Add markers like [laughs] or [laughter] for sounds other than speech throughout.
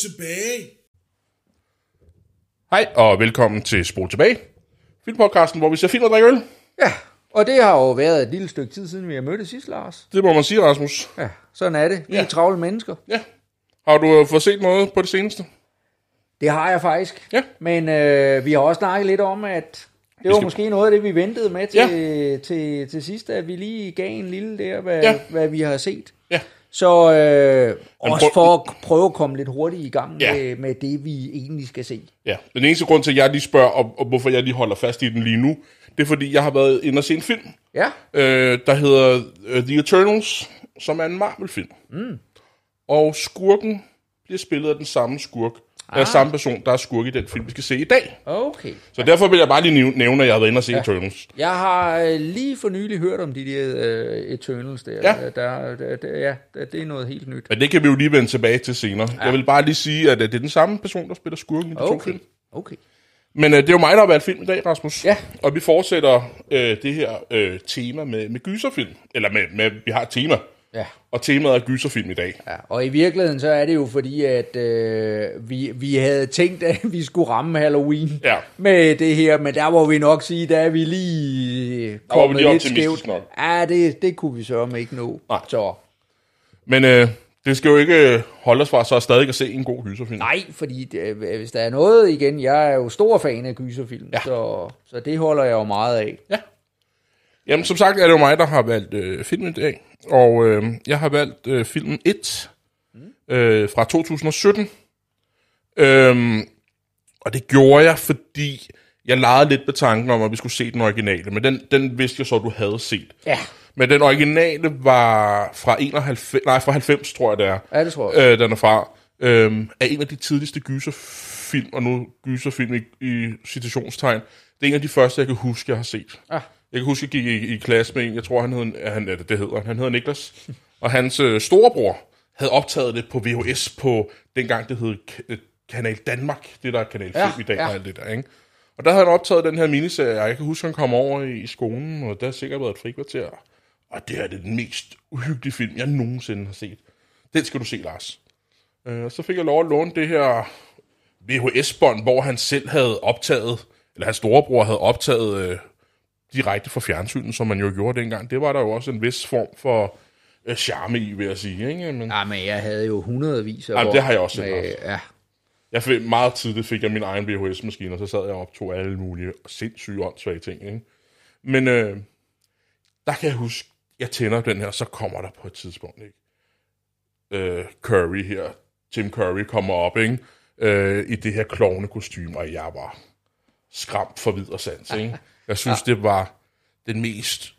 Tilbage! Hej, og velkommen til Spol Tilbage, filmpodcasten, hvor vi ser film og drikker øl. Ja, og det har jo været et lille stykke tid siden, vi har mødtes sidst, Lars. Det må man sige, Rasmus. Ja, sådan er det. Vi Ja. er travle mennesker. Ja. Har du øh, fået set noget på det seneste? Det har jeg faktisk. Ja. Men øh, vi har også snakket lidt om, at det var skal- måske noget af det, vi ventede med til, Ja. til, til, til sidst, at vi lige gav en lille der, hvad, ja. hvad vi har set. Så øh, også prøv- for at prøve at komme lidt hurtigt i gang Ja. med, med det, vi egentlig skal se. Ja. Den eneste grund til, at jeg lige spørger, og, og hvorfor jeg lige holder fast i den lige nu, det er, fordi jeg har været inde og se en film, Ja, øh, der hedder uh, The Eternals, som er en Marvel-film. Mm. Og skurken bliver spillet af den samme skurk. Ah. Af samme person, der er skurk i den film, vi skal se i dag. okay. Så derfor vil jeg bare lige nævne- at jeg har været inde og se ja. Eternals. Jeg har øh, lige for nylig hørt om de der øh, Eternals der. Ja. Der, der, der, ja, det er noget helt nyt. Men det kan vi jo lige vende tilbage til senere. Ja. Jeg vil bare lige sige, at øh, det er den samme person, der spiller skurken i de to Okay, film. okay. Men øh, det er jo mig, der har været film i dag, Rasmus. Ja. Og vi fortsætter øh, det her øh, tema med, med gyserfilm. Eller med, med, vi har et tema. Ja. Og temaet er gyserfilm i dag. Ja, og i virkeligheden så er det jo fordi, at øh, vi, vi havde tænkt, at vi skulle ramme Halloween Ja. med det her, men der må vi nok sige, der er vi lige var vi kommet lige lidt skævt. nok. Ja, det, det kunne vi sørge ikke nå. Nej. Så, Men øh, det skal jo ikke øh, holde os fra så stadig at se en god gyserfilm. nej, fordi det, hvis der er noget igen, jeg er jo stor fan af gyserfilm, ja. så, så det holder jeg jo meget af. Ja. Jamen, som sagt er det jo mig, der har valgt øh, filmen i dag. Og øh, jeg har valgt øh, filmen 1 øh, fra 2017. Øhm, og det gjorde jeg, fordi jeg legede lidt med tanken om, at vi skulle se den originale. Men den, den vidste jeg så, at du havde set. Ja, Men den originale var fra 91, nej, fra 90, tror jeg det er. ja det tror jeg. Øh, den er fra. Øhm, er en af de tidligste gyserfilm, og nu gyserfilm i, i citationstegn. Det er en af de første, jeg kan huske, jeg har set. Ah. Jeg kan huske, jeg gik i, i klasse med en, jeg tror, han hed, han, det hedder han, han hedder Niklas. og hans øh, storebror havde optaget det på VHS på, dengang det hed øh, Kanal Danmark, det der er Kanal 5 Ja, i dag, ja. og alt det der, ikke? Og der havde han optaget den her miniserie, og jeg kan huske, han kom over i, i skolen, og der har sikkert været et frikvarter. Og det er det den mest uhyggelige film, jeg nogensinde har set. Den skal du se, Lars. Øh, så fik jeg lov at låne det her VHS-bånd, hvor han selv havde optaget, eller hans storebror havde optaget øh, direkte fra fjernsynet, som man jo gjorde dengang. Det var der jo også en vis form for øh, charme i, vil jeg sige. Ikke? Men Ja, men jeg havde jo hundredvis af Jamen, år det har jeg også set, med. Ja, jeg fik, meget tidligt fik jeg min egen VHS-maskine, og så sad jeg og optog alle mulige sindssyge åndssvage ting. Ikke? Men øh, der kan jeg huske, jeg tænder den her, så kommer der på et tidspunkt, ikke? Øh, Curry her, Tim Curry kommer op, ikke? Øh, i det her klovne kostume, og jeg var skræmt for videre sans, ikke? [laughs] Jeg synes, det var den mest...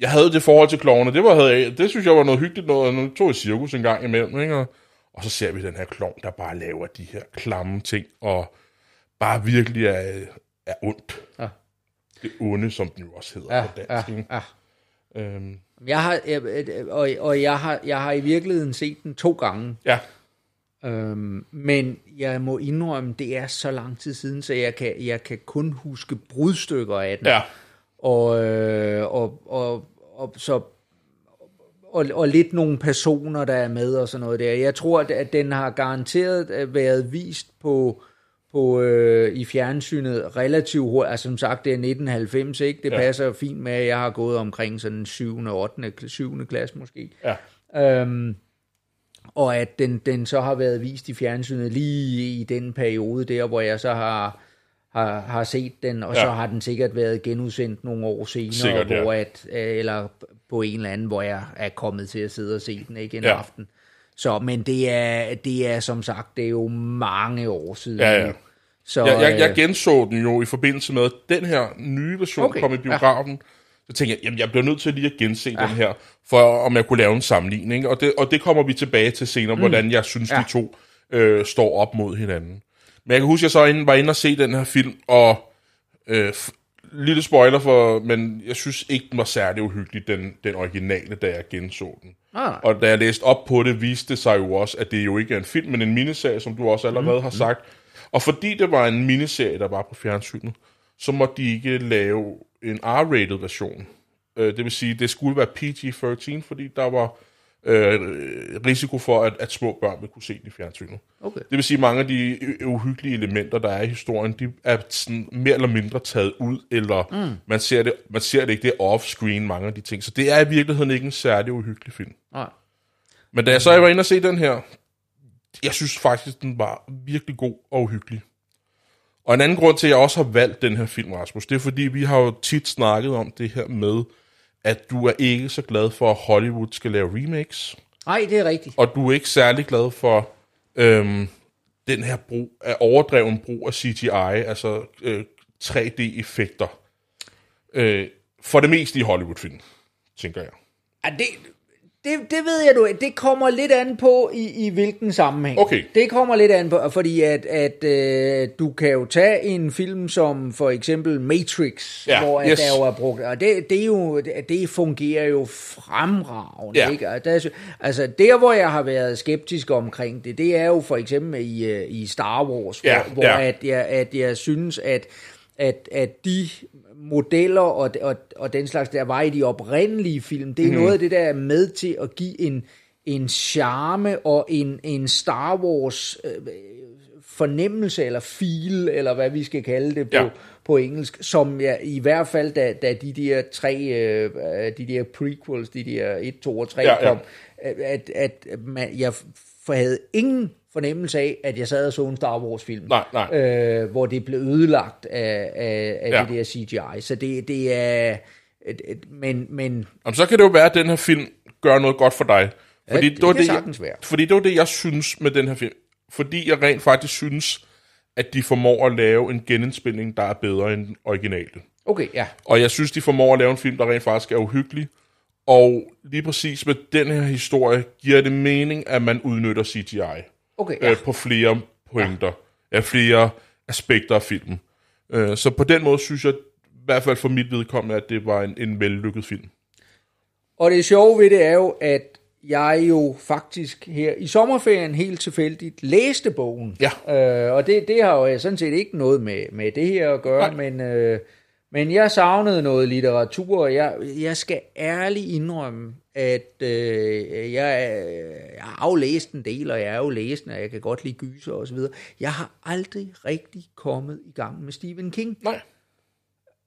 Jeg havde det forhold til klovne, det, var, havde jeg, det synes jeg var noget hyggeligt, noget, nu tog jeg cirkus en gang imellem, ikke? Og, og så ser vi den her klovn, der bare laver de her klamme ting, og bare virkelig er, er ondt. Ja. Det onde, som den jo også hedder ja, på dansk. ja, ikke? ja. Øhm, Jeg har, og, og jeg har, jeg har i virkeligheden set den to gange. ja, Øhm, men jeg må indrømme, det er så lang tid siden, så jeg kan, jeg kan kun huske brudstykker af den. ja, Og, øh, og, og, og, så, og, og lidt nogle personer, der er med og sådan noget der. Jeg tror, at, den har garanteret øh, været vist på, på øh, i fjernsynet relativt hurtigt. Altså som sagt, det er 1990, ikke? Det ja. passer fint med, at jeg har gået omkring sådan 7. og 8. 7. klasse måske. ja. Øhm, og at den, den så har været vist i fjernsynet lige i den periode der, hvor jeg så har, har, har set den, og Ja. ja. så har den sikkert været genudsendt nogle år senere, Sikkert, ja. hvor at, øh, eller på en eller anden, hvor jeg er kommet til at sidde og se den ikke en Ja. ja. aften. Så, men det er, det er som sagt, det er jo mange år siden. Ja, ja. Så, Jeg, jeg, jeg øh, genså den jo i forbindelse med, at den her nye version okay. Kom i biografen. Så tænkte jeg, jamen jeg bliver nødt til lige at gense ja. den her, for om jeg kunne lave en sammenligning. Og det, og det kommer vi tilbage til senere, mm. hvordan jeg synes, ja. De to øh, står op mod hinanden. Men jeg kan huske, at jeg så inde, var inde og se den her film, og øh, lille spoiler, for, men jeg synes ikke, den var særlig uhyggelig, den, den originale, da jeg genså den. Nej. Og da jeg læste op på det, viste det sig jo også, at det jo ikke er en film, men en miniserie, som du også allerede mm. har sagt. Og fordi det var en miniserie, der var på fjernsynet, så måtte de ikke lave en R-rated version. Øh, det vil sige, det skulle være PG-13, fordi der var øh, risiko for, at, at små børn vil kunne se den i fjernsynet. Okay. Det vil sige, at mange af de uhyggelige elementer, der er i historien, de er sådan mere eller mindre taget ud, eller mm. man, ser det, man ser det ikke, det er off-screen, mange af de ting. Så det er i virkeligheden ikke en særlig uhyggelig film. Nej. Men da jeg så var inde og se den her, jeg synes faktisk, den var virkelig god og uhyggelig. Og en anden grund til, at jeg også har valgt den her film, Rasmus, det er fordi, vi har jo tit snakket om det her med, at du er ikke så glad for, at Hollywood skal lave remakes, Nej, det er rigtigt. og du er ikke særlig glad for øhm, den her brug af overdreven brug af CGI, altså øh, 3D-effekter. Øh, for det meste i Hollywood-film, tænker jeg. Ja, det, det, det ved jeg du. Det kommer lidt an på, i, i hvilken sammenhæng. Okay. Det kommer lidt an på, fordi at, at øh, du kan jo tage en film som for eksempel Matrix, Ja, hvor yes. der jo er brugt, og det, det, er jo, det fungerer jo fremragende. Ja. Ikke? Og der, er altså der, hvor jeg har været skeptisk omkring det, det er jo for eksempel i, øh, i Star Wars, hvor, Ja, hvor ja. At, jeg, at jeg synes, at at, at de modeller og, og, og den slags, der var i de oprindelige film, det er mm. noget af det, der er med til at give en, en charme og en, en Star Wars øh, fornemmelse, eller feel, eller hvad vi skal kalde det på, Ja. ja. på engelsk, som jeg i hvert fald, da, da de der tre, øh, de der prequels, de der 1, 2 og 3 Ja, ja, ja. kom, at, at man, jeg for havde ingen fornemmelse af, at jeg sad og så en Star Wars-film, Nej, nej. Øh, hvor det blev ødelagt af, af, af Ja. ja. det der CGI. Så det, det er... Et, et, men, men Jamen, så kan det jo være, at den her film gør noget godt for dig. Fordi det var kan det, jeg. Fordi det var det, jeg synes med den her film. Fordi jeg rent faktisk synes, at de formår at lave en genindspilning, der er bedre end den originale. okay, ja. Og jeg synes, de formår at lave en film, der rent faktisk er uhyggelig. Og lige præcis med den her historie, giver det mening, at man udnytter CGI Okay, ja. øh, på flere pointer, ja. flere aspekter af filmen. Øh, så på den måde synes jeg, i hvert fald for mit vedkommende, at det var en, en vellykket film. Og det sjove ved det er jo, at jeg jo faktisk her i sommerferien helt tilfældigt læste bogen. Ja. Øh, og det, det har jo sådan set ikke noget med, med det her at gøre, men, øh, men jeg savnede noget litteratur, og jeg, jeg skal ærligt indrømme, at øh, jeg, jeg har jo læst en del, og jeg er jo læsende, og jeg kan godt lide gyser og så videre. Jeg har aldrig rigtig kommet i gang med Stephen King. Nej.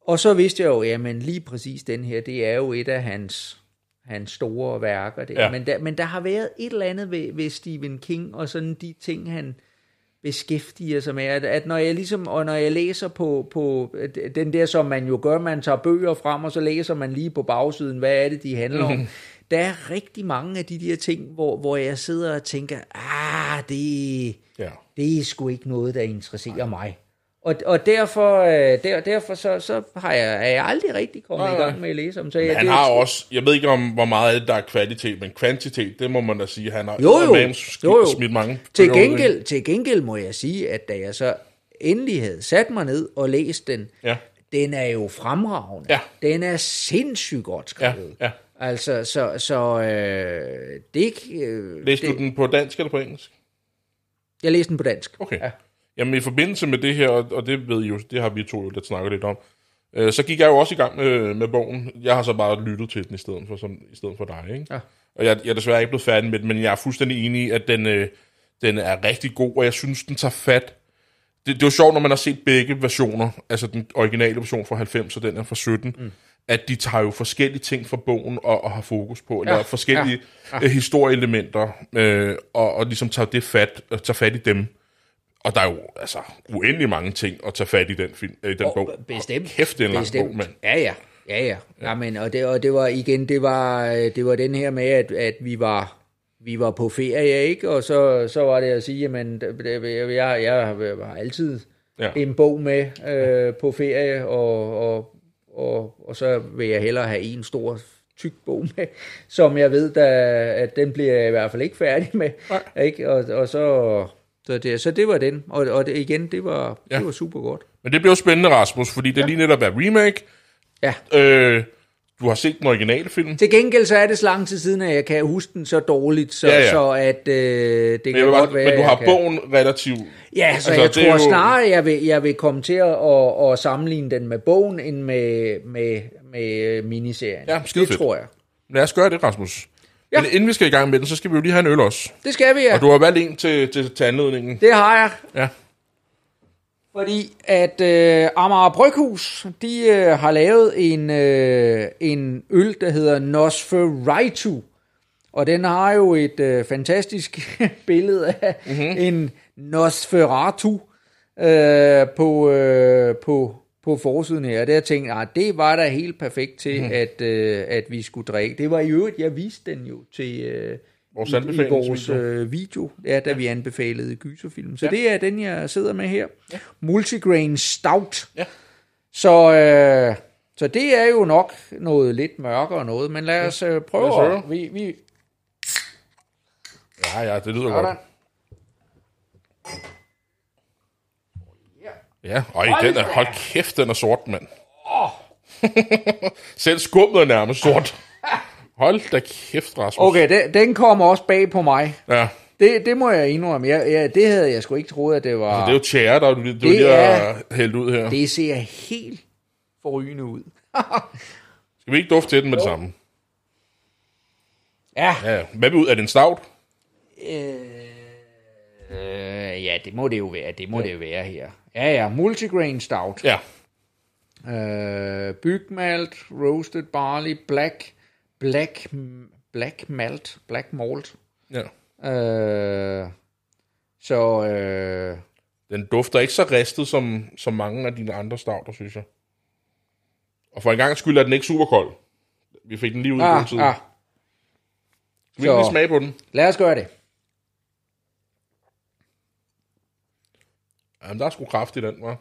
Og så vidste jeg jo, jamen lige præcis den her, det er jo et af hans, hans store værker. Der. Ja. Men, der, men der har været et eller andet ved, ved Stephen King, og sådan de ting, han beskæftiger sig med, at, at når jeg ligesom, og når jeg læser på, på den der, som man jo gør, man tager bøger frem, og så læser man lige på bagsiden, hvad er det, de handler om. Der er rigtig mange af de der ting, hvor, hvor jeg sidder og tænker, ah, det, Ja. det er sgu ikke noget, der interesserer mig. Og, og derfor, øh, der, derfor så, så har jeg, er jeg aldrig rigtig kommet Nej, i gang med at læse om. Så Men jeg, han det, har også, jeg ved ikke om, hvor meget der er kvalitet, men kvantitet, det må man da sige, han har Jo, jo. sk- Jo, jo. smidt mange. Til ikke? gengæld, til gengæld må jeg sige, at da jeg så endelig havde sat mig ned og læst den, Ja. den er jo fremragende. Ja. Den er sindssygt godt Ja, skrevet. ja. Altså, så, så øh, det, øh, Læste det, du den på dansk eller på engelsk? Jeg læste den på dansk. Okay. Ja. Jamen i forbindelse med det her, og det ved I jo, det har vi to jo lidt snakket lidt om, øh, så gik jeg jo også i gang med, med bogen. Jeg har så bare lyttet til den i stedet for, som, i stedet for dig, ikke? Ja. Og jeg, jeg er desværre ikke blevet færdig med den, men jeg er fuldstændig enig i, at den, øh, den er rigtig god, og jeg synes, den tager fat. Det, det er jo sjovt, når man har set begge versioner, altså den originale version fra 90 og den er fra 17, mm. at de tager jo forskellige ting fra bogen og, og har fokus på, eller Ja, forskellige ja, ja, ja. historieelementer, øh, og, og ligesom tager det fat, og tager fat i dem. Og der er jo altså uendelig mange ting at tage fat i den, film, øh, den bog. Bestemt. Kæft, det er en lang Bestemt. bog, mand. Ja, ja. Ja, ja. ja men, og, det, og det var igen, det var, øh, det var den her med, at, at vi var vi var på ferie, ikke? Og så, så var det at sige, jamen, det, jeg, jeg, jeg har altid Ja. en bog med øh, på ferie, og, og, og, og så vil jeg hellere have en stor tyk bog med, som jeg ved, da, at den bliver jeg i hvert fald ikke færdig med. Ikke? Og, og så, så, det, så det var den. Og, og det, igen, det var, ja. Ja. det var super godt. Men det bliver jo spændende, Rasmus, fordi det er lige netop er remake. Ja. Øh, du har set den originale film. Til gengæld så er det så lang tid siden, at jeg kan huske den så dårligt, så, Ja, ja, ja. ja. så at øh, det Men, kan godt bare, være, men du har kan... bogen relativt... Ja, så Altså, jeg tror jo- snarere, jeg vil, jeg vil komme til at, at, at sammenligne den med bogen, end med, med, med miniserien. Ja, det fedt. tror jeg. Lad os gøre det, Rasmus. Ja. Men inden vi skal i gang med den, så skal vi jo lige have en øl også. Det skal vi, ja. Og du har valgt en til, til, til anledningen. Det har jeg. Ja. Fordi at øh, Amager Bryghus, de øh, har lavet en, øh, en øl, der hedder Nosferatu. Og den har jo et øh, fantastisk [laughs] billede af mm-hmm. en Nosferatu øh, på, øh, på, på forsiden her. Der tænkte jeg, det var da helt perfekt til, mm. at, øh, at vi skulle drikke. Det var i øvrigt, jeg viste den jo til... Øh, Vores i, i vores øh, video, ja, da vi anbefalede gyserfilm. Så ja. det er den, jeg sidder med her. Ja. Multigrain Stout. Ja. Så, øh, så det er jo nok noget lidt mørkere noget, men lad os øh, prøve. Lad os vi, vi, Ja, ja, det lyder sådan. godt. Ja, øj, den er, hold kæft, den er sort, mand. [laughs] Selv skummet er nærmest sort. Hold da kæft, Rasmus. Okay, den, den kommer også bag på mig. Ja, Det, det må jeg indrømme. Jeg, ja, det havde jeg sgu ikke troet, at det var... det er jo tjære, der du, du Det lige er- hældt ud her. det ser helt forrygende ud. [laughs] Skal vi ikke dufte til den med det samme? Ja. Ja, hvad ud? Er det en stout? Øh, ja, det må det jo være. Det må ja. det jo være her. Ja, ja. Multigrain Stout. Ja. Øh, bygmalt, roasted barley, black, black, black malt, black malt. ja. Øh, så øh, Den dufter ikke så ristet som, som mange af dine andre stouter, synes jeg. Og for en gang skyld er den ikke super kold. Vi fik den lige ud i god ah, tid. ah, Skal vi ikke smage på den? lad os gøre det. Jamen, der er sgu kraft i den, hva'?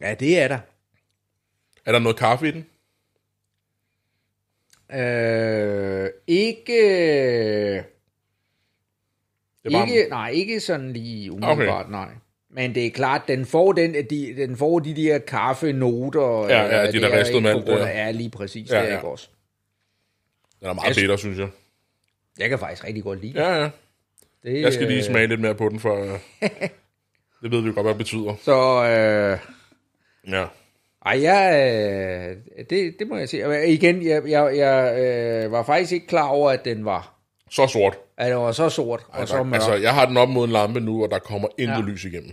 Ja, det er der. Er der noget kaffe i den? Øh, ikke, Det er bare, ikke, nej, ikke sådan lige umiddelbart, okay. nej. Men det er klart, den får, den, de, den får de der kaffenoter. Ja, ja, de der er ristede af- ja. Ja, lige præcis. Ja, Ja, det er ikke også. Den er meget Jeg- bitter, synes jeg. Jeg kan faktisk rigtig godt lide det. Ja, ja. Det. Jeg skal lige øh, smage lidt mere på den, for øh, [laughs] det ved vi jo godt, hvad det betyder. Så, øh, Ja. ej, jeg, øh, det, det må jeg sige. Igen, jeg, jeg, jeg øh, var faktisk ikke klar over, at den var, Så sort. at den var så sort og så Altså, mørk. altså, jeg har den op mod en lampe nu, og der kommer intet Ja. lys igennem.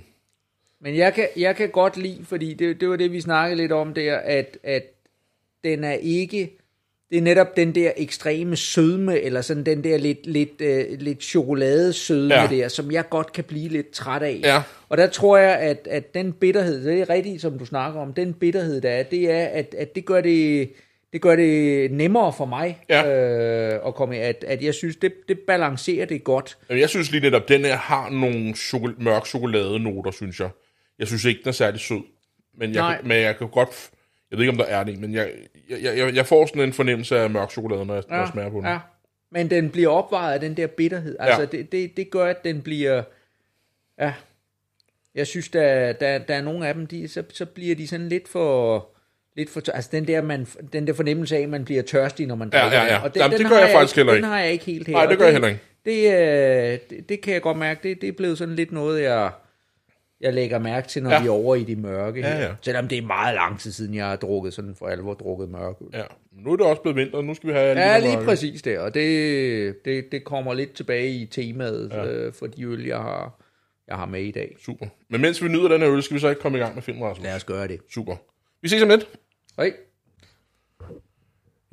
Men jeg kan, jeg kan godt lide, fordi det, det var det, vi snakkede lidt om der, at, at den er ikke... Det er netop den der ekstreme sødme, eller sådan den der lidt, lidt, øh, lidt chokoladesødme Ja. der, som jeg godt kan blive lidt træt af. Ja. Og der tror jeg, at, at den bitterhed, det er rigtigt, som du snakker om, den bitterhed, der er, det er, at, at det gør det... Det gør det nemmere for mig Ja. øh, at komme at, at jeg synes, det, det balancerer det godt. Jeg synes lige netop, den her har nogle choko- mørk chokoladenoter, synes jeg. Jeg synes ikke, den er særlig sød. Men jeg, Nej. kan, men jeg kan godt... Jeg ved ikke, om der er det, men jeg, jeg, jeg, jeg får sådan en fornemmelse af mørk chokolade, når jeg, ja. når jeg smager på den. Ja. Men den bliver opvejet af den der bitterhed. Altså, Ja. det, det, det gør, at den bliver... Ja. Jeg synes, der, der, der er nogle af dem, de, så, så bliver de sådan lidt for... Lidt for altså den der, man, den der fornemmelse af, at man bliver tørstig, når man Ja, drikker ja, ja. den. Og Jamen, det har gør jeg faktisk ikke, heller Den ikke. har jeg ikke helt her. Nej, det gør jeg heller ikke. Det, øh, det, det kan jeg godt mærke. Det, det er blevet sådan lidt noget, jeg, jeg lægger mærke til, når Ja. vi er over i de mørke. Ja, her. ja. Selvom det er meget lang tid siden, jeg har drukket sådan for alvor drukket mørke. Ja. Nu er det også blevet vinter, nu skal vi have Ja, lige mørke. præcis det, og det, det, det kommer lidt tilbage i temaet ja. øh, for de øl, jeg har, jeg har med i dag. Super. Men mens vi nyder den her øl, skal vi så ikke komme i gang med filmen, Rasmus? Lad os gøre det. Super. Vi ses om lidt. Hej.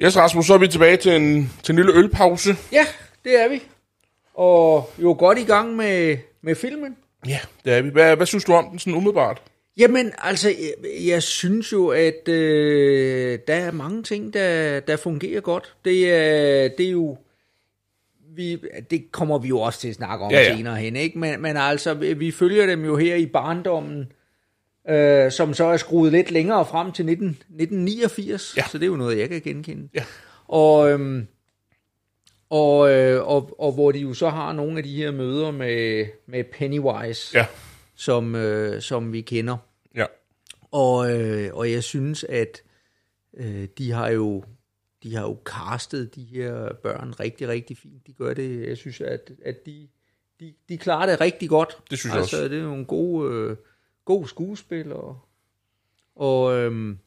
Yes, Rasmus, så er vi tilbage til en, til en lille ølpause. Ja, det er vi. Og jo godt i gang med, med filmen. Ja, det er vi. Hvad, hvad synes du om den sådan umiddelbart? Jamen, altså, jeg, jeg synes jo, at øh, der er mange ting, der, der fungerer godt. Det er, det er jo... Vi, det kommer vi jo også til at snakke om Ja, ja, senere hen, ikke? Men, men altså, vi følger dem jo her i barndommen, øh, som så er skruet lidt længere frem til 19, 1989, Ja. så det er jo noget, jeg kan genkende. Ja. Og, øhm, og, øh, og, og hvor de jo så har nogle af de her møder med, med Pennywise, Ja. som, øh, som vi kender. Ja. Og, øh, og jeg synes, at øh, de har jo de har jo castet de her børn rigtig, rigtig fint. De gør det, jeg synes, at, at de, de, de klarer det rigtig godt. Det synes jeg altså, også. det er jo en god, øh, god skuespil, og, og, øhm,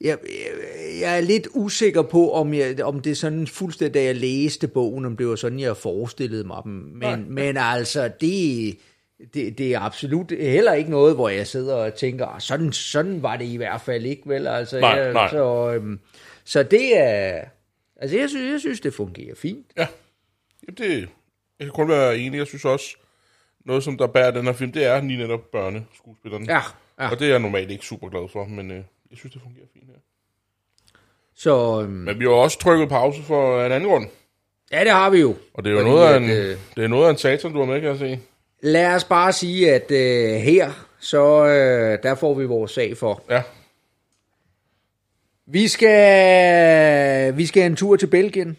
Jeg, jeg, jeg er lidt usikker på, om, jeg, om det er sådan fuldstændig, da jeg læste bogen, om det var sådan, jeg forestillede mig dem. Men, men altså, det, det, det er absolut heller ikke noget, hvor jeg sidder og tænker, "Ah, sådan, sådan var det i hvert fald ikke, vel? Altså, Nej, jeg, nej. Så, øhm, så det er... Altså, jeg synes, jeg synes, det fungerer fint. Ja, Jamen, det, jeg kan kun være enig. Jeg synes også, noget som der bærer den her film, det er lige netop børneskuespillerne. Ja, ja. Og det er jeg normalt ikke super glad for, men øh, jeg synes, det fungerer fint her. Så øhm, Men vi har også trykket pause for en anden grund. ja, det har vi jo. Og det er jo Fordi noget af at, en, øh, det er noget af en satan, du har med, kan jeg se. Lad os bare sige, at øh, her, så øh, der får vi vores sag for. Ja, Vi skal, vi skal en tur til Belgien,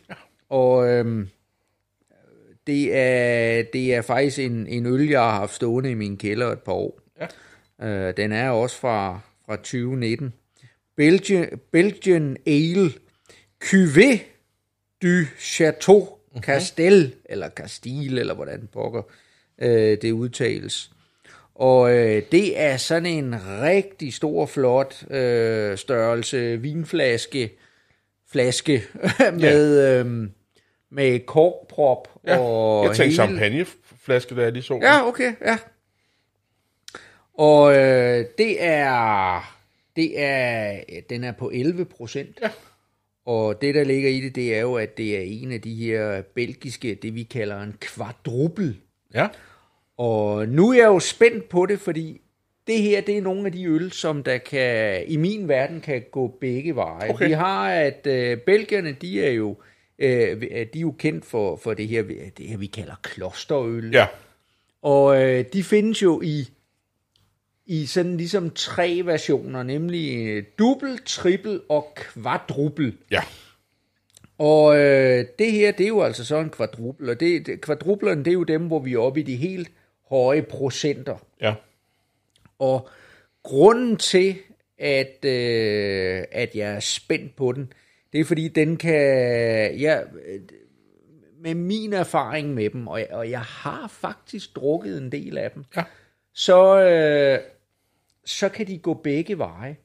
og øhm, det, er, det er faktisk en, en øl, jeg har haft stående i min kælder et par år. Ja. Øh, den er også fra, fra 2019. Belgian, Belgian Ale Cuvée du Chateau Castel, eller Castile, eller hvordan pokker øh, det udtales. Og øh, det er sådan en rigtig stor, flot øh, størrelse vinflaske, flaske [laughs] med, øh, med korkprop ja. og jeg tænkte hele- champagneflaske, da jeg lige så. Ja, okay, ja. Og øh, det er, det er, den er på 11 procent. Ja. Og det, der ligger i det, det er jo, at det er en af de her belgiske, det vi kalder en quadruple. ja. Og nu er jeg jo spændt på det, fordi det her, det er nogle af de øl, som der kan, i min verden kan gå begge veje. Okay. Vi har, at øh, belgierne, de er jo, øh, de er jo kendt for, for det her, det her, vi kalder klosterøl. Ja, Og øh, de findes jo i, i sådan ligesom tre versioner, nemlig øh, dubbel, trippel og kvadruppel. ja. Og øh, det her, det er jo altså så en kvadruppel, og det, det, kvadruplerne, det er jo dem, hvor vi er oppe i de helt høje procenter. Ja, Og grunden til, at, øh, at jeg er spændt på den, det er fordi, den kan... Ja, med min erfaring med dem, og jeg, og jeg har faktisk drukket en del af dem, Ja. så, øh, så kan de gå begge veje.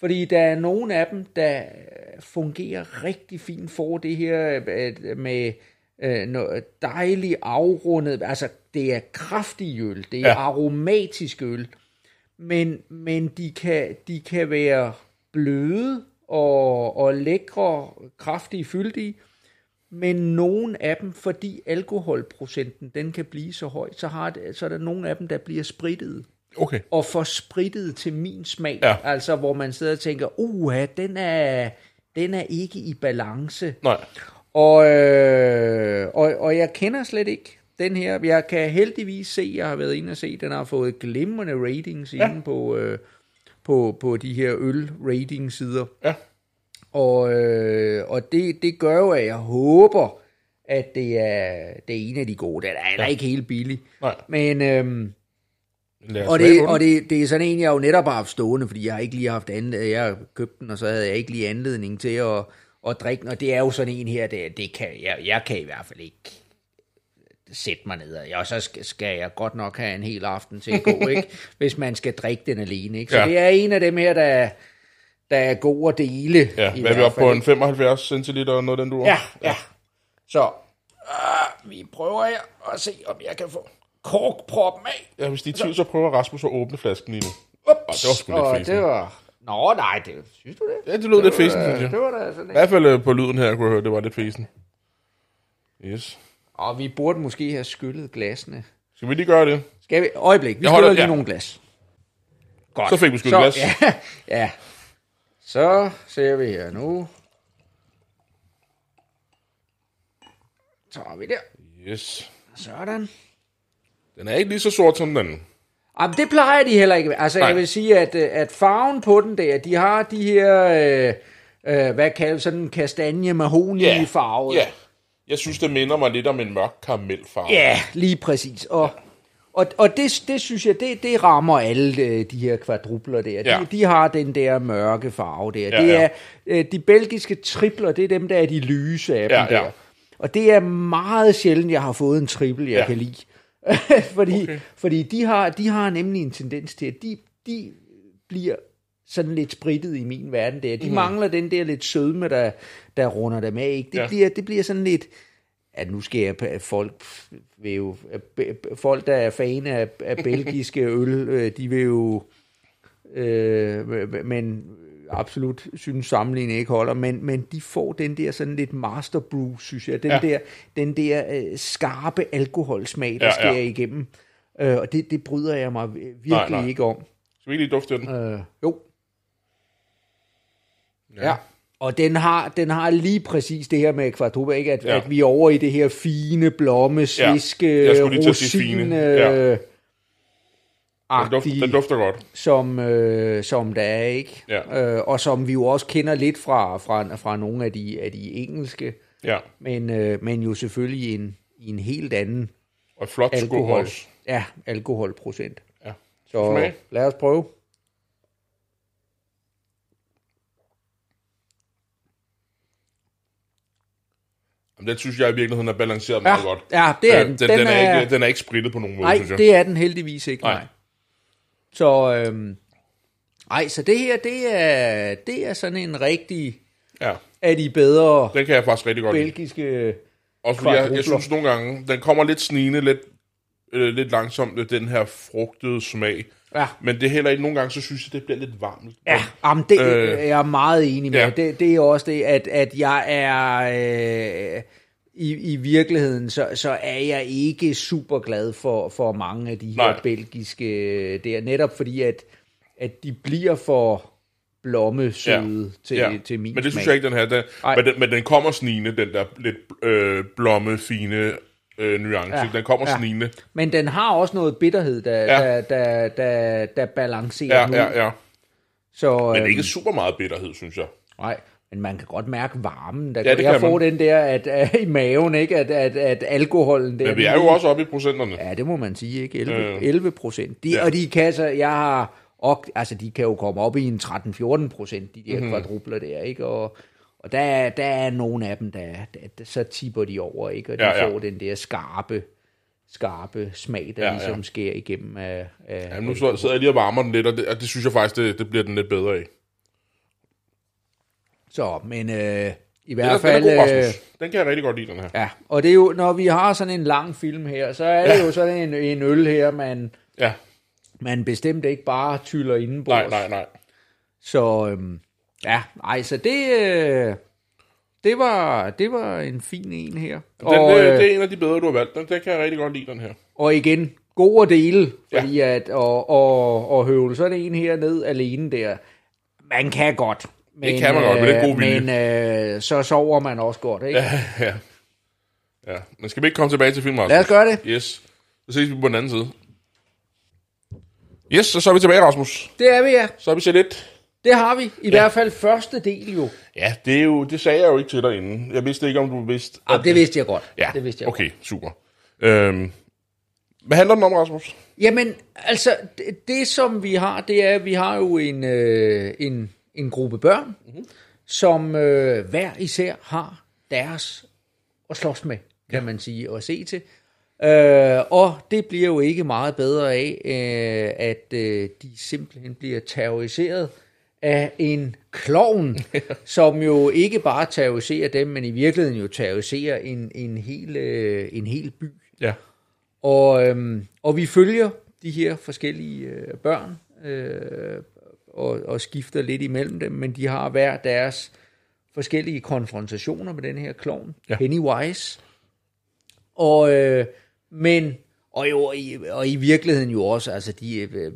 Fordi der er nogle af dem, der fungerer rigtig fint for det her øh, med øh, noget dejligt afrundet. Altså, det er kraftig øl, det er Ja. aromatisk øl, men, men de, kan, de kan være bløde og, og lækre, kraftige, fyldige, men nogle af dem, fordi alkoholprocenten den kan blive så høj, så, har det, så er der nogle af dem, der bliver sprittede okay. og for spritet til min smag. Ja. Altså, hvor man sidder og tænker, uha, den er, den er ikke i balance. Nej, Og, øh, og, og jeg kender slet ikke den her. Jeg kan heldigvis se, jeg har været inde og se, den har fået glimrende ratings Ja. inde på, øh, på, på de her øl-rating-sider. ja. Og, øh, og det, det gør jo, at jeg håber, at det er, det er en af de gode. Den er heller ikke helt billig. Nej. Men, os og det, og det, det er sådan en, jeg jo netop har haft stående, fordi jeg har ikke lige haft andet, jeg har købt den, og så havde jeg ikke lige anledning til at, at drikke den, og det er jo sådan en her, det, det kan, jeg, jeg kan i hvert fald ikke sætte mig ned, og så skal, skal jeg godt nok have en hel aften til at gå, ikke? [laughs] hvis man skal drikke den alene. Ikke? Så Ja. det er en af dem her, der, der er god at dele. Ja, hvad er vi oppe på? En ikke? 75 centiliter og noget den du Ja, ja. Så øh, vi prøver her at se, om jeg kan få korkproppen af. Ja, hvis de er i tvivl, så prøver Rasmus at åbne flasken lige nu. Ups, det var sgu lidt og det var... Nå, nej, det, synes du det? Ja, det lød lidt var fesen, da- synes jeg. Det var da sådan I hvert fald øh, på lyden her, kunne jeg høre, det var lidt fesen. Yes. Og vi burde måske have skyllet glasene. Skal vi lige gøre det? Skal vi? Øjeblik, vi Jeg holder- lige ja. nogle glas. Godt. Så fik vi skyllet glas. Ja, [laughs] ja. Så ser vi her nu. Så er vi der. Yes. Sådan. Den er ikke lige så sort som den. Jamen, det plejer de heller ikke. Altså, Nej. jeg vil sige, at, øh, at farven på den der, de har de her, øh, øh, hvad kaldes sådan, kastanje mahoni Ja. farve. Ja. Jeg synes, det minder mig lidt om en mørk karamelfarve. Ja, lige præcis. Og, og, og det, det synes jeg, det, det rammer alle øh, de her kvadrupler der. Ja. De, de har den der mørke farve der. Ja, det ja. er øh, de belgiske tripler, det er dem, der er de lyse af Ja, dem der. ja. Og det er meget sjældent, jeg har fået en triple, jeg Ja. ja. kan lide. [laughs] fordi Okay. fordi de, har, de har nemlig en tendens til, at de, de bliver sådan lidt sprittet i min verden der. De mm. mangler den der lidt sødme, der, der runder dem af. Ikke? Det, Ja. bliver, det bliver sådan lidt, at nu skal jeg, folk vil jo, folk der er fan af, af [laughs] belgiske øl, øh, de vil jo, øh, men absolut synes sammenligningen ikke holder, men, men de får den der sådan lidt master brew, synes jeg, den Ja. ja. der, den der øh, skarpe alkoholsmag, der Ja, ja, ja. igennem. Øh, og det, det bryder jeg mig virkelig Nej, nej. ikke om. Skal vi lige dufte den? Øh, jo. Ja. ja. Og den har, den har lige præcis det her med Quadruba, ikke? At, Ja. ja. at vi er over i det her fine, blomme, sviske, Jeg skulle lige til at sige rosin, fine. ja. Den, dufter, den dufter godt. som, øh, som der er, ikke? Ja. Øh, og som vi jo også kender lidt fra, fra, fra nogle af de, af de engelske, Ja. men, øh, men jo selvfølgelig en, en helt anden Og flot alkohol. Ja, alkoholprocent. Ja. Så Smag. lad os prøve. Jamen, den synes jeg i virkeligheden er balanceret Ja, meget godt. ja, det er Øh, den. Den, den, er, ikke, den er ikke sprittet på nogen måde, Nej, synes jeg. det er den heldigvis ikke, Nej. nej. Så, øhm, ej, så det her, det er, det er sådan en rigtig Ja, af de bedre den kan jeg faktisk rigtig godt lide. belgiske... Også fordi jeg, jeg synes nogle gange, den kommer lidt snigende, lidt, øh, lidt langsomt, den her frugtede smag. Ja, Men det er heller ikke, nogle gange, så synes jeg, det bliver lidt varmt. ja jamen, det Øh, øh, er jeg meget enig med. Ja. Det, det er også det, at, at jeg er... Øh, i, I virkeligheden, så, så er jeg ikke super glad for, for mange af de her Nej. belgiske der, netop fordi, at, at de bliver for blommesøde ja. til, ja. til min Men det synes smag. jeg ikke, den her. Den, Ej. men, den, men den kommer snigende, den der lidt øh, blomme, fine øh, nuance. Ja. Den kommer ja. snigende. Men den har også noget bitterhed, der, Ja. der, der, der, der balancerer Ja, ja, ja. Så, Men øhm, ikke super meget bitterhed, synes jeg. Nej, men man kan godt mærke varmen. Der Ja, det kan jeg få den der at, at, i maven, ikke? At, at, at alkoholen der... Men vi er jo også oppe i procenterne. Ja, det må man sige, ikke? 11, Øh. 11 procent. De, Ja. Og de kan så... Jeg har... Og, altså, de kan jo komme op i en 13-14 procent, de der Mhm. mm-hmm. kvadrupler der, ikke? Og, og der, er- der er nogle af dem, der, der så tipper de over, ikke? Og de Ja, ja, får den der skarpe, skarpe smag, der Ja, ja, ja. ligesom sker igennem af... af Ja, nu sidder jeg lige og varmer den lidt, og det, og det synes jeg faktisk, det, det bliver den lidt bedre af. Så, men øh, i Den hvert er, fald... den er god, øh. Den kan jeg rigtig godt lide, den her. Ja, og det er jo, når vi har sådan en lang film her, så er det jo sådan en, en øl her, man, Ja, man bestemt ikke bare tyller indenbords. nej, nej, nej. Så øhm, ja, nej, så det, øh, det, var, det var en fin en her. Den, og, og, øh, det er en af de bedre, du har valgt. Den, den kan jeg rigtig godt lide, den her. og igen, god at dele, fordi ja. at, og, og, og høvle sådan en her ned alene der, man kan godt. Men, kan man godt, med lidt god vilje. Men øh, så sover man også godt, ikke? Ja. [laughs] ja. Ja, men skal vi ikke komme tilbage til filmen, Rasmus? Lad os gøre det. Yes. Så ses vi på den anden side. Yes, og så er vi tilbage, Rasmus. Det er vi, ja. Så har vi set lidt. Det har vi. I ja. hvert fald første del jo. Ja, det, er jo, det sagde jeg jo ikke til dig inden. Jeg vidste ikke, om du vidste. Ja, det vidste jeg godt. Ja, det vidste jeg okay, super. Øhm, hvad handler den om, Rasmus? Jamen, altså, det, det som vi har, det er, at vi har jo en, øh, en, en gruppe børn, mm-hmm. som øh, hver især har deres at slås med, kan man sige, og se til. Øh, og det bliver jo ikke meget bedre af, øh, at øh, de simpelthen bliver terroriseret af en klovn, [laughs] som jo ikke bare terroriserer dem, men i virkeligheden jo terroriserer en, en, hel, øh, en hel by. Ja. Og, øhm, og vi følger de her forskellige øh, børn øh, og, og skifter lidt imellem dem, men de har hver deres forskellige konfrontationer med den her klovn, Ja. Pennywise. Og, øh, men, og, jo, i, og i virkeligheden jo også, altså de øh,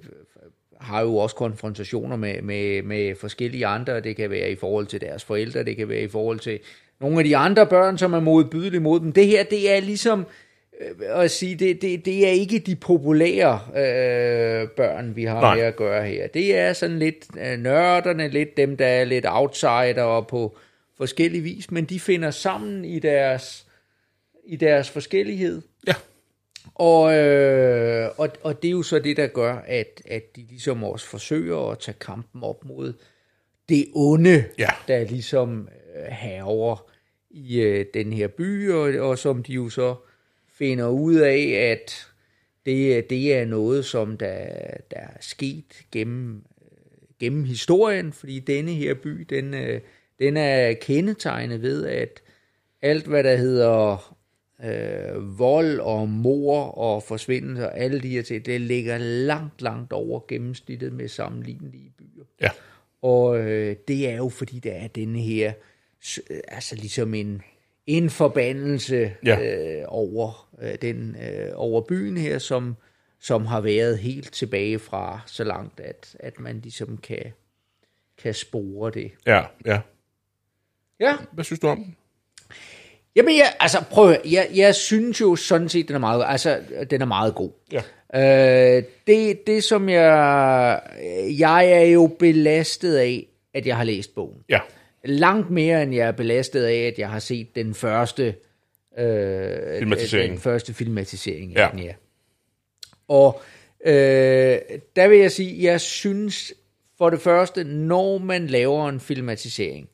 har jo også konfrontationer med, med, med forskellige andre, det kan være i forhold til deres forældre, det kan være i forhold til nogle af de andre børn, som er modbydelige mod dem. Det her, det er ligesom, øh, at sige, det, det, det er ikke de populære øh, børn, vi har Nej. med at gøre her. Det er sådan lidt øh, nørderne, lidt dem, der er lidt outsider på forskellig vis, men de finder sammen i deres, i deres forskellighed. Ja. Og, øh, og, og det er jo så det, der gør, at, at de ligesom også forsøger at tage kampen op mod det onde, Ja. der ligesom øh, herover i øh, den her by, og, og som de jo så finder ud af, at det, det er noget, som der, der er sket gennem, gennem historien, fordi denne her by, den, den er kendetegnet ved, at alt hvad der hedder øh, vold og mor og forsvindelse og alle de her ting, det ligger langt, langt over gennemsnittet med sammenlignelige byer. Ja. Og øh, det er jo fordi, der er denne her, altså ligesom en, en forbandelse Ja. øh, over, øh, den, øh, over byen her, som, som har været helt tilbage fra så langt, at, at man ligesom kan, kan spore det. Ja, ja. Ja, Hvad synes du om den? Jamen, jeg, altså, prøv. Jeg, jeg synes jo sådan set, den er meget, altså, den er meget god. Ja. Øh, det, det, som jeg... Jeg er jo belastet af, at jeg har læst bogen. Ja. Langt mere, end jeg er belastet af, at jeg har set den første... Øh, Filmatisering. Den første filmatisering Ja. af den, ja. Og øh, der vil jeg sige, jeg synes for det første, når man laver en filmatisering,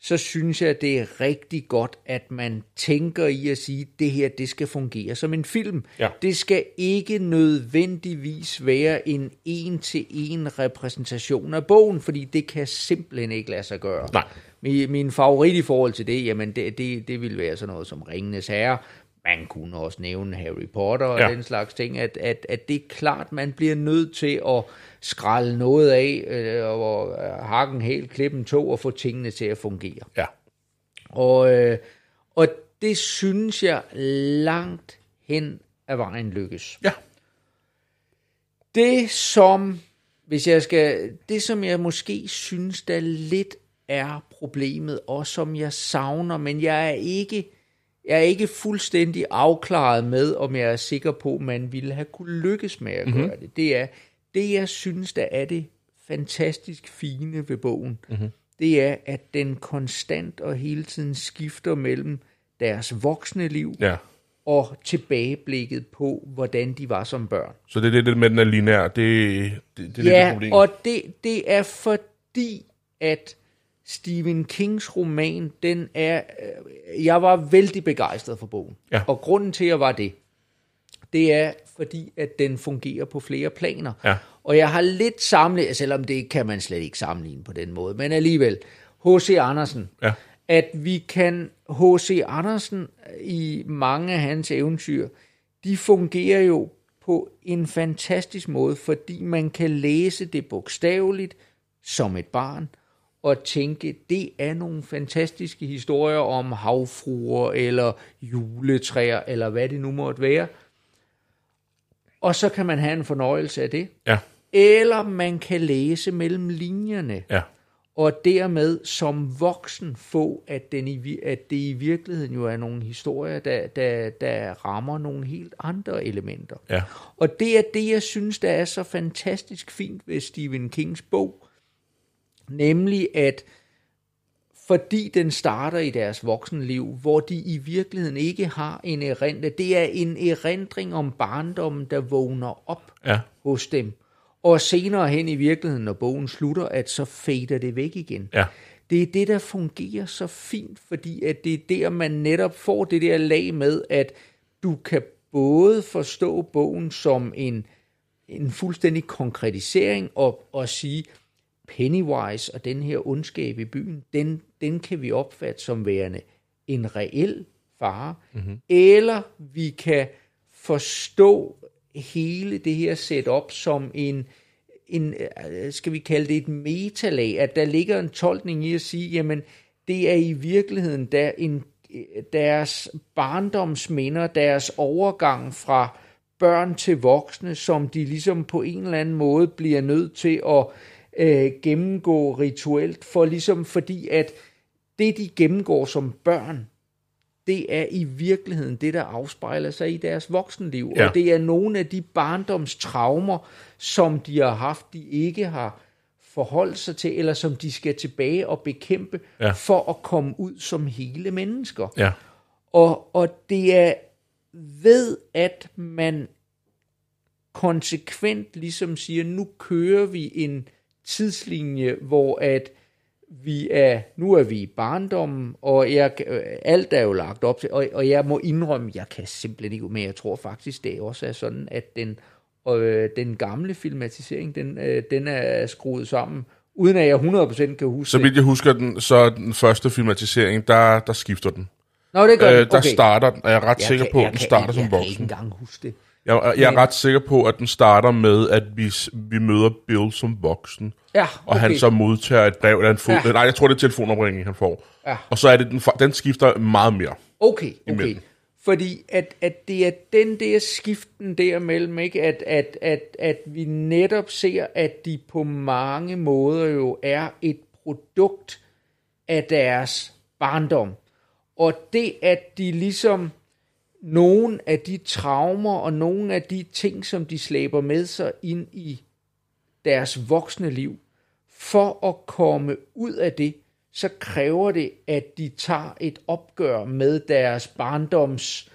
så synes jeg, det er rigtig godt, at man tænker i at sige, at det her, det skal fungere som en film. Ja. Det skal ikke nødvendigvis være en en-til-en repræsentation af bogen, fordi det kan simpelthen ikke lade sig gøre. Nej. Min, min favorit i forhold til det, jamen det, det, det ville være sådan noget som Ringenes Herre. Man kunne også nævne Harry Potter og Ja. den slags ting, at, at, at det er klart, man bliver nødt til at skralde noget af, øh, og øh, hakke en helt klippen to og få tingene til at fungere. Ja. Og, øh, og det synes jeg langt hen ad vejen lykkes. Ja. Det som, hvis jeg skal, det som jeg måske synes, der lidt er problemet, og som jeg savner, men jeg er ikke, jeg er ikke fuldstændig afklaret med, om jeg er sikker på, at man ville have kunne lykkes med at mm-hmm. gøre det. Det er, det jeg synes, der er det fantastisk fine ved bogen, mm-hmm. det er, at den konstant og hele tiden skifter mellem deres voksne liv Ja. og tilbageblikket på, hvordan de var som børn. Så det er det, det med, den er lineær. Det, det, det er lidt et Ja, problem. og det, det er fordi, at Stephen Kings roman, den er... øh, Jeg var vældig begejstret for bogen. Ja. Og grunden til, at jeg var det, det er fordi, at den fungerer på flere planer. Ja. Og jeg har lidt samlet, selvom det kan man slet ikke sammenligne på den måde, men alligevel, H.C. Andersen, Ja. at vi kan, H.C. Andersen i mange af hans eventyr, de fungerer jo på en fantastisk måde, fordi man kan læse det bogstaveligt som et barn, og tænke, det er nogle fantastiske historier om havfruer, eller juletræer, eller hvad det nu måtte være. Og så kan man have en fornøjelse af det. Ja. Eller man kan læse mellem linjerne Ja. og dermed som voksen få, at, den i, at det i virkeligheden jo er nogle historier, der, der, der rammer nogle helt andre elementer. Ja. Og det er det, jeg synes, der er så fantastisk fint ved Stephen Kings bog, nemlig at fordi den starter i deres voksenliv, hvor de i virkeligheden ikke har en erindring. Det er en erindring om barndommen, der vågner op Ja. hos dem. Og senere hen i virkeligheden, når bogen slutter, at så fader det væk igen. Ja. Det er det, der fungerer så fint, fordi at det er der, man netop får det der lag med, at du kan både forstå bogen som en, en fuldstændig konkretisering og, og sige, Pennywise og den her ondskab i byen, den, den kan vi opfatte som værende en reel fare, mm-hmm. eller vi kan forstå hele det her setup som en, en, øh, skal vi kalde det et metalag, at der ligger en tolkning i at sige, jamen, det er i virkeligheden der en, deres barndomsminder, deres overgang fra børn til voksne, som de ligesom på en eller anden måde bliver nødt til at øh, gennemgå rituelt, for ligesom fordi at det, de gennemgår som børn, det er i virkeligheden det, der afspejler sig i deres voksenliv. Ja. Og det er nogle af de barndomstraumer, som de har haft, de ikke har forholdt sig til, eller som de skal tilbage og bekæmpe, Ja. for at komme ud som hele mennesker. Ja. Og, og det er ved, at man konsekvent ligesom siger, nu kører vi en tidslinje, hvor at vi er, nu er vi i barndommen, og jeg, øh, alt er jo lagt op til, og, og jeg må indrømme, jeg kan simpelthen ikke, men jeg tror faktisk, det også er sådan, at den, øh, den gamle filmatisering, den, øh, den er skruet sammen uden at jeg 100% kan huske Så vidt jeg husker den, så den første filmatisering, der, der skifter den. Nå, det gør Øh, den. der okay. starter, er jeg ret Jeg sikker kan- på, jeg at den kan- starter som Jeg kan ikke voksen. engang huske det. Jeg, jeg er ret sikker på, at den starter med, at vi, vi møder Bill som voksen. Ja, Og okay. han så modtager et brev, eller en fod, Ja. nej, jeg tror, det er telefonopringning, han får. Ja. Og så er det, den, den skifter meget mere. Okay, okay. imellem. Fordi at, at det er den der skiften derimellem, ikke? At, at, at, at vi netop ser, at de på mange måder jo er et produkt af deres barndom. Og det, at de ligesom nogle af de traumer og nogle af de ting, som de slæber med sig ind i deres voksne liv, for at komme ud af det, så kræver det, at de tager et opgør med deres barndoms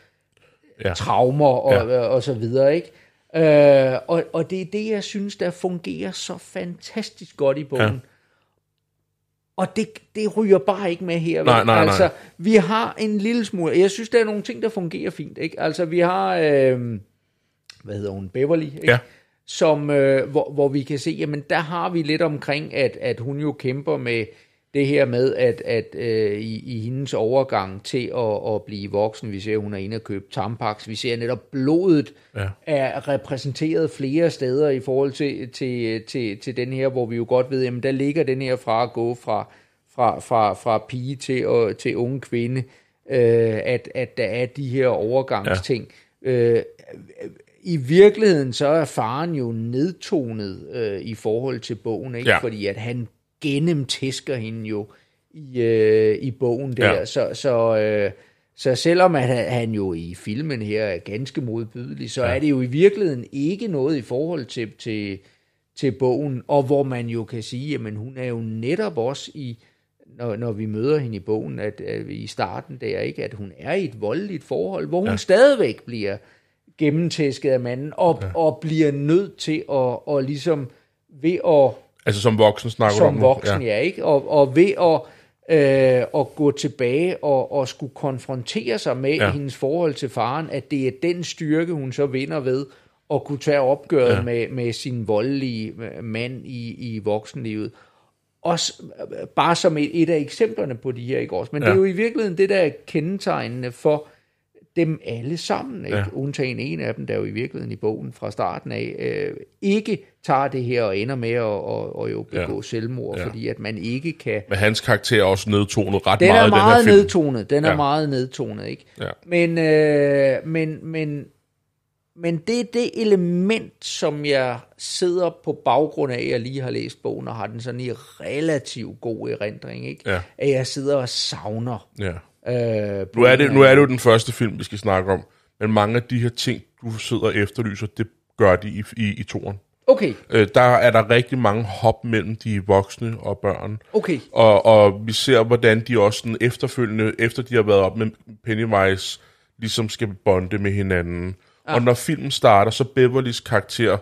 Ja. traumer og, Ja. og så videre, ikke? Øh, og, og det er det, jeg synes, der fungerer så fantastisk godt i bogen. Ja. Og det, det ryger bare ikke med her. Nej, nej, nej. altså, vi har en lille smule... Jeg synes, der er nogle ting, der fungerer fint. Ikke? Altså, vi har... Øh, hvad hedder hun? Beverly. Ikke? Ja. Som, øh, hvor, hvor vi kan se, jamen der har vi lidt omkring, at, at hun jo kæmper med det her med, at, at øh, i, i hendes overgang til at, at blive voksen, vi ser, hun er inde og købe Tampax, vi ser netop blodet Ja. er repræsenteret flere steder i forhold til, til, til, til den her, hvor vi jo godt ved, jamen der ligger den her fra at gå fra, fra, fra, fra pige til, og, til unge kvinde, øh, at, at der er de her overgangsting. Ja. Øh, i virkeligheden så er faren jo nedtonet øh, i forhold til bogen, ikke? Ja. fordi at han gennemtæsker hende jo i, øh, i bogen der. Ja. Så, så, øh, så selvom at han, jo i filmen her er ganske modbydelig, så ja. er det jo i virkeligheden ikke noget i forhold til, til, til bogen, og hvor man jo kan sige, at hun er jo netop også i, når, når vi møder hende i bogen, at, at i starten der, ikke, at hun er i et voldeligt forhold, hvor hun ja. stadigvæk bliver gennemtæsket af manden, og, ja. og bliver nødt til at, og ligesom ved at Altså som voksen snakker du om som voksen, ja. ja, ikke? Og, og ved at, øh, at gå tilbage og, og skulle konfrontere sig med Ja. hendes forhold til faren, at det er den styrke, hun så vinder ved at kunne tage opgøret Ja. med, med sin voldelige øh, mand i, i voksenlivet. Også øh, bare som et, et af eksemplerne på de her, ikke også? Men ja. det er jo i virkeligheden det, der er kendetegnende for dem alle sammen, ikke? Ja. Undtagen en af dem, der jo i virkeligheden i bogen fra starten af, øh, ikke tager det her og ender med at og, og jo begå Ja. selvmord, Ja. fordi at man ikke kan... Men hans karakter er også nedtonet ret Den meget er i den her meget film. nedtonet, den er Ja. ja. meget nedtonet, ikke? Ja. Men, øh, men, men, men det er det element, som jeg sidder på baggrund af, at jeg lige har læst bogen, og har den sådan i relativt god erindring, ikke? Ja. At jeg sidder og savner. Ja. Øh, Nu er, det, nu er det jo den første film, vi skal snakke om, men mange af de her ting, du sidder og efterlyser, det gør de i, i, i toren. Okay, Øh, der er der rigtig mange hop mellem de voksne og børn. okay. Og, og vi ser, hvordan de også sådan efterfølgende, efter de har været op med Pennywise, ligesom skal bonde med hinanden. Ah. Og når filmen starter, så Beverlys karakter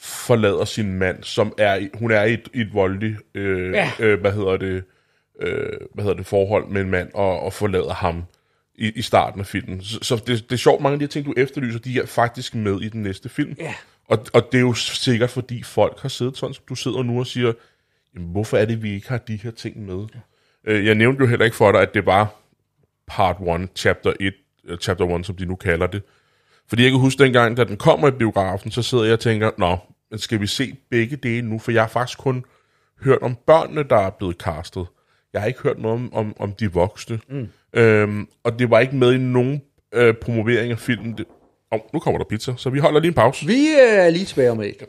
forlader sin mand, som er, i- hun er i et, i et voldeligt, øh, Ja. øh, hvad hedder det, øh, hvad hedder det, forhold med en mand, og, og forlader ham i, i starten af filmen. Så, så det, det er sjovt, mange af de her ting, du efterlyser, de er faktisk med i den næste film. Ja. Og, og det er jo sikkert, fordi folk har siddet sådan, som du sidder nu og siger, jamen, hvorfor er det, vi ikke har de her ting med? Ja. Jeg nævnte jo heller ikke for dig, at det var part 1, chapter 1, øh, chapter 1, som de nu kalder det. Fordi jeg kan huske dengang, da den kommer i biografen, så sidder jeg og tænker, nå, men skal vi se begge dele nu? For jeg har faktisk kun hørt om børnene, der er blevet castet. Jeg har ikke hørt noget om, om, om de voksne. Mm. Øhm, og det var ikke med i nogen øh, promovering af filmen. Det, oh, nu kommer der pizza, så vi holder lige en pause. Vi er lige tilbage om lidt.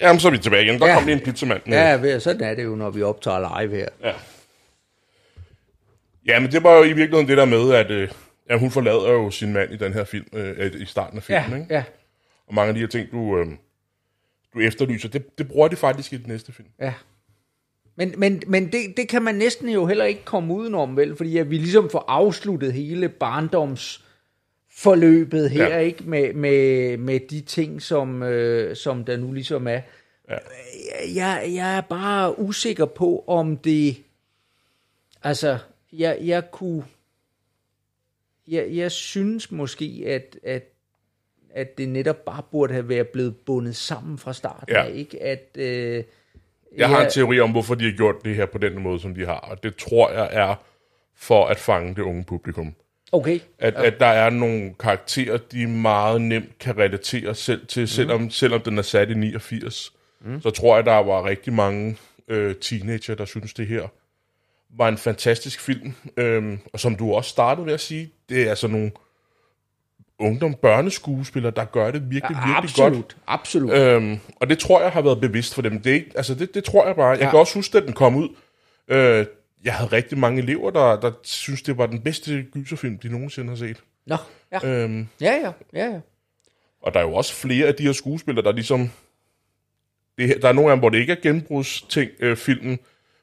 Jamen, så er vi tilbage igen. Der ja. Kom lige en pizzamand. med- Ja, sådan er det jo, når vi optager live her. Ja. ja, men det var jo i virkeligheden det der med, at øh, ja, hun forlader jo sin mand i den her film, øh, i starten af filmen, Ja, ikke? ja, Og mange af de her ting, du, øh, du efterlyser, det, det bruger de faktisk i den næste film. ja. Men, men, men det, det kan man næsten jo heller ikke komme udenom, vel? Fordi at vi ligesom får afsluttet hele barndomsforløbet her, Ja. ja. ikke? Med, med, med de ting, som, øh, som der nu ligesom er. Ja. Jeg, jeg er bare usikker på, om det... Altså, jeg, jeg kunne... Jeg, jeg synes måske, at, at, at det netop bare burde have været blevet bundet sammen fra starten Ja. af, ikke? At, øh, Jeg har Ja. en teori om, hvorfor de har gjort det her på den måde, som de har. Og det tror jeg er for at fange det unge publikum. Okay. At, ja. at der er nogle karakterer, de meget nemt kan relatere selv til, selvom, selvom den er sat i 89. Mm. Så tror jeg, der var rigtig mange øh, teenager, der synes det her var en fantastisk film. Øhm, og som du også startede ved at sige, det er altså nogle ungdom børneskuespillere, der gør det virkelig, virkelig absolut, godt. absolut. Øhm, og det tror jeg har været bevidst for dem. Det, altså det, det tror jeg bare. Jeg Ja. kan også huske, at den kom ud. Øh, jeg havde rigtig mange elever, der, der synes det var den bedste gyserfilm, de nogensinde har set. Nå, ja. Øhm, Ja, ja, ja, ja. og der er jo også flere af de her skuespillere, der ligesom... Det, der er nogle af dem, hvor det ikke er gennembrudsting, øh, filmen,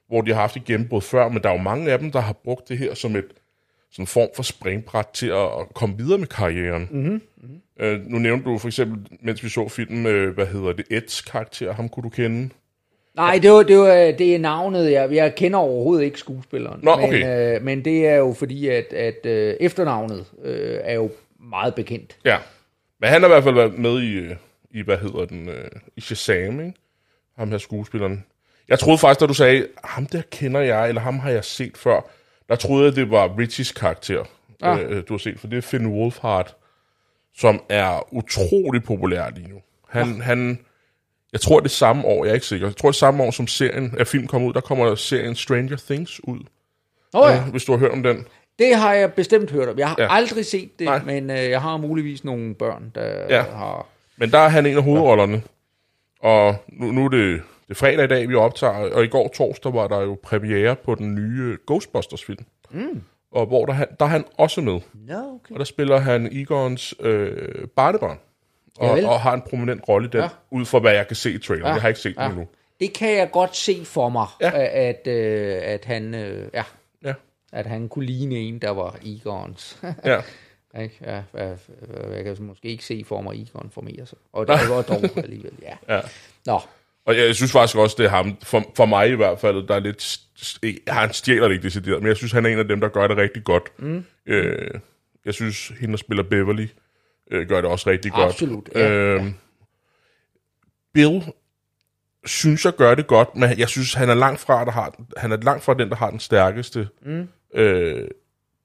hvor de har haft et gennembrud før, men der er jo mange af dem, der har brugt det her som et sådan en form for springbræt til at, at komme videre med karrieren. Mm-hmm. Øh, nu nævnte du for eksempel, mens vi så filmen, øh, hvad hedder det, Eds karakter, ham kunne du kende? Nej, det, var, det, var, det er navnet. Jeg, jeg kender overhovedet ikke skuespilleren. Nå, men, okay. øh, men det er jo fordi, at, at øh, efternavnet øh, er jo meget bekendt. Ja. Men han har i hvert fald været med i, øh, i hvad hedder den, øh, i Shazam, ikke? Ham her skuespilleren. Jeg troede faktisk, da du sagde, ham der kender jeg, eller ham har jeg set før, der troede jeg, det var Richies karakter, Ah. øh, du har set, for det er Finn Wolfhard, som er utrolig populær lige nu. Han, ah. han, jeg tror det samme år, jeg er ikke sikker, jeg tror det samme år, som serien, at film kom ud, der kommer serien Stranger Things ud, oh, ja, øh, hvis du har hørt om den. det har jeg bestemt hørt om. Jeg har Ja. aldrig set det, Nej. Men øh, jeg har muligvis nogle børn, der ja. har... Men der er han en af hovedrollerne. Og nu, nu er det, det er fredag i dag, vi optager, og i går torsdag var der jo premiere på den nye Ghostbusters-film. Mm. Og hvor der, der er han også med. Nå, okay. Og der spiller han Egons øh, barnebarn. Og, Javel. og har en prominent rolle i den, ja. Ud fra hvad jeg kan se i traileren. Ja. Jeg har ikke set den Ja. endnu. Det kan jeg godt se for mig, Ja. at, øh, at han... Øh, ja, Ja. at han kunne ligne en, der var Egons. ja. [laughs] Ikke? Ja, jeg, jeg kan måske ikke se for mig, Egon formerer sig. Og det var dog [laughs] alligevel, ja. ja. Nå, Og jeg synes faktisk også, det er ham, for, for mig i hvert fald, der er lidt... Han stjæler det ikke decideret, men jeg synes, han er en af dem, der gør det rigtig godt. Mm. Øh, jeg synes, hende, der spiller Beverly, øh, gør det også rigtig godt. Absolut, ja, Øh, Bill synes jeg gør det godt, men jeg synes, han er langt fra, der har, han er langt fra den, der har den stærkeste mm. øh,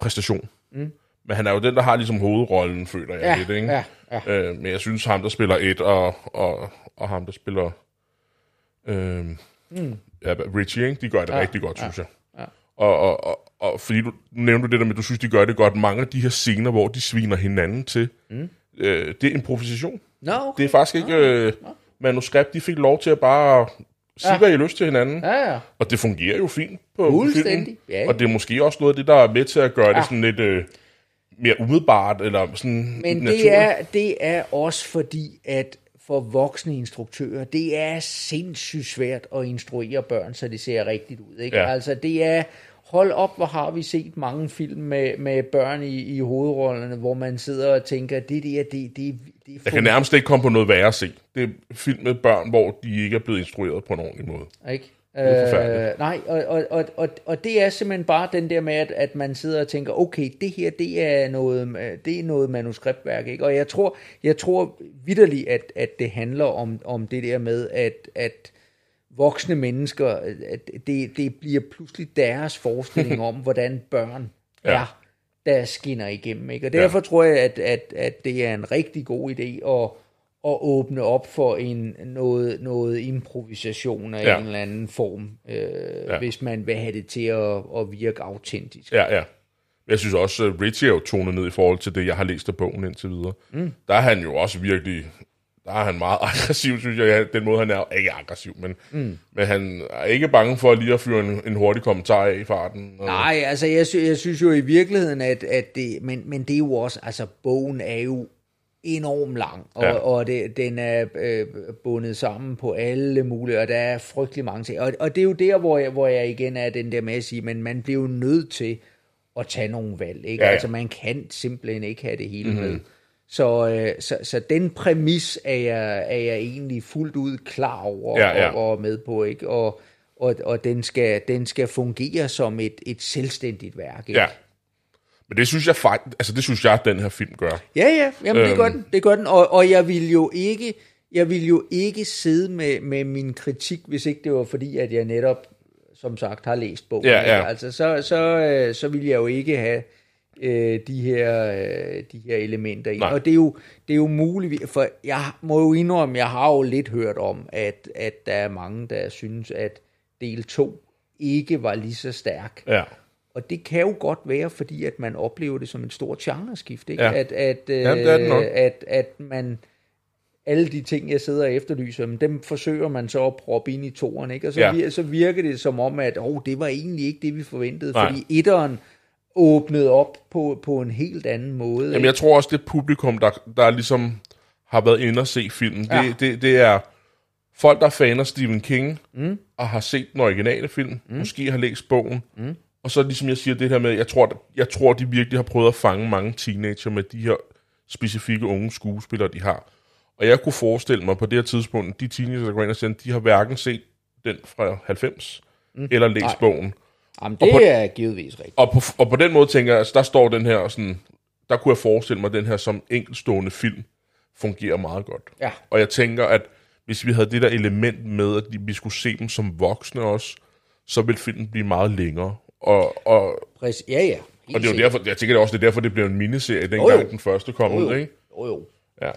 præstation. Mm. Men han er jo den, der har ligesom hovedrollen, føler jeg ja, lidt, ikke? ja, ja. Øh, men jeg synes, ham, der spiller et, og, og, og ham, der spiller... Øh, mm. ja, Richie, ikke? de gør det ja, rigtig godt, synes jeg. ja. Og, og, og, og fordi du nævnte du det der med, at du synes, de gør det godt. Mange af de her scener, hvor de sviner hinanden til, mm. øh, det er improvisation. Nå, okay. Det er faktisk ikke øh, manuskript. De fik lov til at bare sige, ja. hvad I lyst til hinanden. Ja, ja. Og det fungerer jo fint på Fuldstændig, ja, ja. Og det er måske også noget af det, der er med til at gøre ja. Ja. det sådan lidt øh, mere umiddelbart, eller sådan Men naturligt. det er, det er også fordi, at for voksne instruktører, det er sindssygt svært at instruere børn, så det ser rigtigt ud. Ikke? Ja. Altså det er, hold op, hvor har vi set mange film med, med børn i, i hovedrollerne, hvor man sidder og tænker, det der, det, det, det er Jeg kan nærmest ikke komme på noget værre at se. Det er film med børn, hvor de ikke er blevet instrueret på en ordentlig måde. Ikke? Øh, nej, og, og, og, og, og det er simpelthen bare den der med, at, at man sidder og tænker, okay, det her, det er noget, øh, det er noget manuskriptværk, ikke? Og jeg tror, jeg tror vidderligt, at, at det handler om, om det der med, at, at voksne mennesker, at det, det bliver pludselig deres forestilling [laughs] om, hvordan børn ja. er, der skinner igennem, ikke? Og derfor ja. tror jeg, at, at, at det er en rigtig god idé at, at åbne op for en noget, noget improvisation af Ja. en eller anden form, øh, ja. hvis man vil have det til at, at virke autentisk. Ja, ja. Jeg synes også, at Richie er jo tonet ned i forhold til det, jeg har læst af bogen indtil videre. Mm. Der er han jo også virkelig... Der er han meget [laughs] aggressiv, synes jeg. Den måde, han er ikke aggressiv, men, mm. men han er ikke bange for lige at fyre en, en hurtig kommentar af i farten. Og, Nej, altså jeg, sy- jeg synes jo i virkeligheden, at, at det, men, men det er jo også, altså bogen er jo enormt lang, og, Ja. og det, den er øh, bundet sammen på alle mulige, og der er frygtelig mange ting. Og, og det er jo der, hvor jeg, hvor jeg igen er den der med at sige, men man bliver jo nødt til at tage nogle valg, ikke? Ja, ja. Altså man kan simpelthen ikke have det hele mm-hmm. med. Så, øh, så, så den præmis er jeg, er jeg egentlig fuldt ud klar over Ja, ja. Og, og med på, ikke? Og, og, og den, skal, den skal fungere som et, et selvstændigt værk. Ikke? ja. Men det synes jeg faktisk, altså det synes jeg, at den her film gør. ja, ja jamen, det gør Øhm. den. Det gør den. Og, og jeg vil jo ikke, jeg ville jo ikke sidde med, med min kritik, hvis ikke det var fordi, at jeg netop, som sagt, har læst bogen. Ja, ja. Altså, så, så, øh, så ville jeg jo ikke have øh, de, her, øh, de her elementer i. Nej. Og det er, jo, det er jo muligt, for jeg må jo indrømme, jeg har jo lidt hørt om, at, at der er mange, der synes, at del 2 ikke var lige så stærk. Ja. Og det kan jo godt være, fordi at man oplever det som et stort genreskift, ikke? Ja. At, at, øh, Ja, det er det nok. at, at man alle de ting, jeg sidder og efterlyser, men dem forsøger man så at proppe ind i toren, ikke? Og så, Ja. så virker det som om, at oh, det var egentlig ikke det, vi forventede, Nej. fordi etteren åbnede op på, på en helt anden måde. Jamen, ikke? jeg tror også, det publikum, der, der ligesom har været inde og se filmen, Ja. det, det, det er folk, der er fan af Stephen King, mm. og har set den originale film, mm. måske har læst bogen, mm. Og så ligesom jeg siger det her med, jeg tror, jeg tror, de virkelig har prøvet at fange mange teenager med de her specifikke unge skuespillere, de har. Og jeg kunne forestille mig på det her tidspunkt, de teenager, der går ind og ser den, de har hverken set den fra 90, mm. eller læst Nej. bogen. Jamen, og det på- er givetvis rigtigt. Og på, og på den måde tænker jeg, altså, der står den her sådan, der kunne jeg forestille mig, at den her som enkeltstående film fungerer meget godt. Ja. Og jeg tænker, at hvis vi havde det der element med, at vi skulle se dem som voksne også, så ville filmen blive meget længere. Og, og, Præcis. Ja, ja. Helt og det er jo derfor, jeg tænker det også, det er derfor, det blev en miniserie, Jo, dengang jo. den første kom Jo, ud, jo. ikke? Jo, jo. Ja.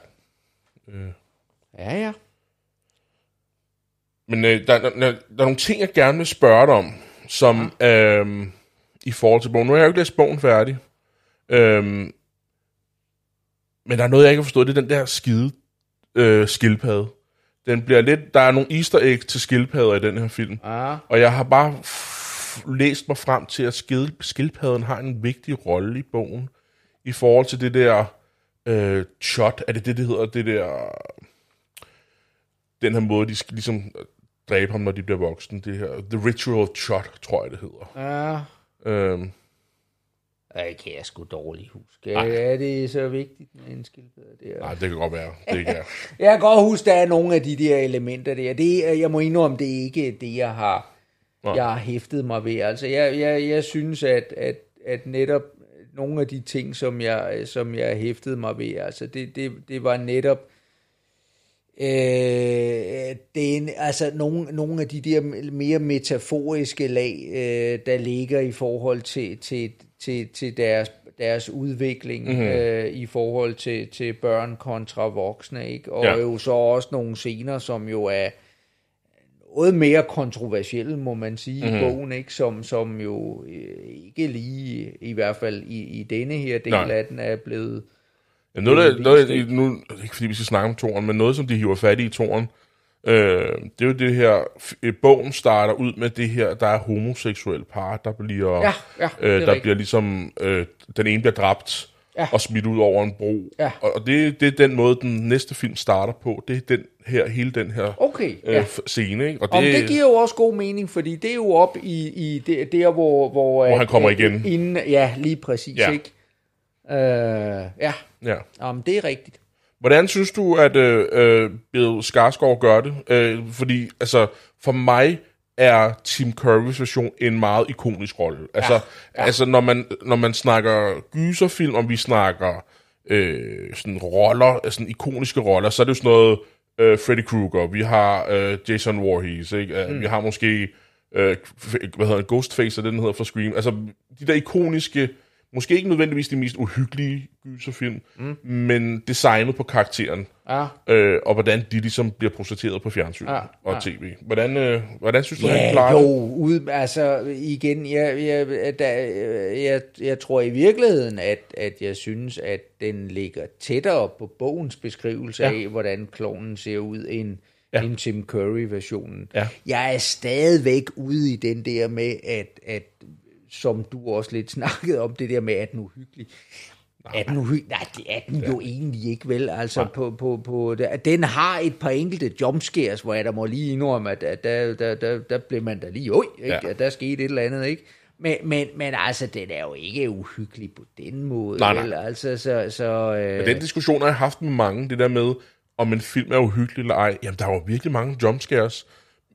Ja, ja. Men øh, der, der, der, der er nogle ting, jeg gerne vil spørge dig om, som ja. øhm, i forhold til bogen. Nu har jeg jo ikke læst bogen færdig. Øhm, men der er noget, jeg ikke har forstået. Det er den der skide øh, skildpadde. Den bliver lidt, der er nogle easter eggs til skildpadder i den her film. Ja. Og jeg har bare læst mig frem til, at skildpadden har en vigtig rolle i bogen. I forhold til det der øh, shot. Er det det, det hedder? Det der... Den her måde, de skal ligesom dræbe ham, når de bliver voksne. Det her, the ritual shot, tror jeg, det hedder. Ja. Øhm, det kan jeg sgu dårligt huske. Er det så vigtigt med en skildpadde der? nej, det kan godt være. Det ikke er. [laughs] Jeg kan godt huske, der er nogle af de der elementer der. Det, jeg må indrømme, det er ikke det, jeg har, Nej. jeg har hæftet mig ved. Altså, jeg, jeg, jeg synes, at, at, at netop nogle af de ting, som jeg, som jeg hæftede mig ved, altså, det, det, det var netop Øh, det er en, altså nogle, nogle af de der mere metaforiske lag, øh, der ligger i forhold til, til, til, til deres, deres udvikling Mhm. mm-hmm. øh, i forhold til, til børn kontra voksne, ikke? Og Ja. jo så også nogle scener, som jo er noget mere kontroversielle, må man sige, Mhm. mm-hmm. i bogen, ikke? Som, som jo øh, ikke lige, i hvert fald i, i denne her del Nej. af den, er blevet... Ja, noget, der, er noget, nu, ikke fordi, vi skal snakke om toren, men noget, som de hiver fat i i toren, øh, det er jo det her, øh, bogen starter ud med det her, der er homoseksuel par, der bliver, Ja, ja, øh, der rigtigt. bliver ligesom, øh, den ene bliver dræbt, Ja. og smidt ud over en bro. Ja. Og, og det, det er den måde, den næste film starter på. Det er den her, hele den her Okay, øh, ja. scene, ikke? Og Det, det giver jo også god mening, fordi det er jo op i, i det, der, hvor... Hvor, Hvor han kommer at- igen. Inden, ja, lige præcis, Ja. ikke? Øh, ja, ja. Jamen, det er rigtigt. Hvordan synes du, at øh, øh, Bill Skarsgård gør det? Øh, fordi, altså, for mig er Tim Currys version en meget ikonisk rolle. Altså, ja, ja. altså når, man, når man snakker gyserfilm, og vi snakker øh, sådan roller, sådan ikoniske roller, så er det jo sådan noget øh, Freddy Krueger, vi har øh, Jason Voorhees, ikke? Mm. vi har måske, øh, hvad hedder det, Ghostface, den hedder for Scream. Altså, de der ikoniske, måske ikke nødvendigvis de mest uhyggelige gyserfilm, mm. men designet på karakteren, Ja. øh, og hvordan de ligesom bliver portrætteret på fjernsyn Ja, og ja. tv. Hvordan, øh, hvordan synes du, han Ja, klarer det? jo, ud, altså igen, jeg, jeg, der, jeg, jeg tror i virkeligheden, at, at jeg synes, at den ligger tættere på bogens beskrivelse Ja. af, hvordan klonen ser ud, end, ja. end Tim Curry-versionen. Ja. Jeg er stadigvæk ude i den der med, at, at som du også lidt [laughs] snakkede om, det der med, at den er uhyggelig. Er den uhyggelig? Nej, det er den ja. jo egentlig ikke, vel? Altså, på, på, på, der- den har et par enkelte jumpscares, hvor jeg der må lige indrømme, at, at der, der, der, der blev man da lige, oj, ikke? Ja. Ja. at der skete et eller andet, ikke? Men, men, men altså, den er jo ikke uhyggelig på den måde, Nej, nej. vel? Altså, så, så, øh, Men den diskussion har jeg haft med mange, det der med, om en film er uhyggelig eller ej. Jamen, der er jo virkelig mange jumpscares.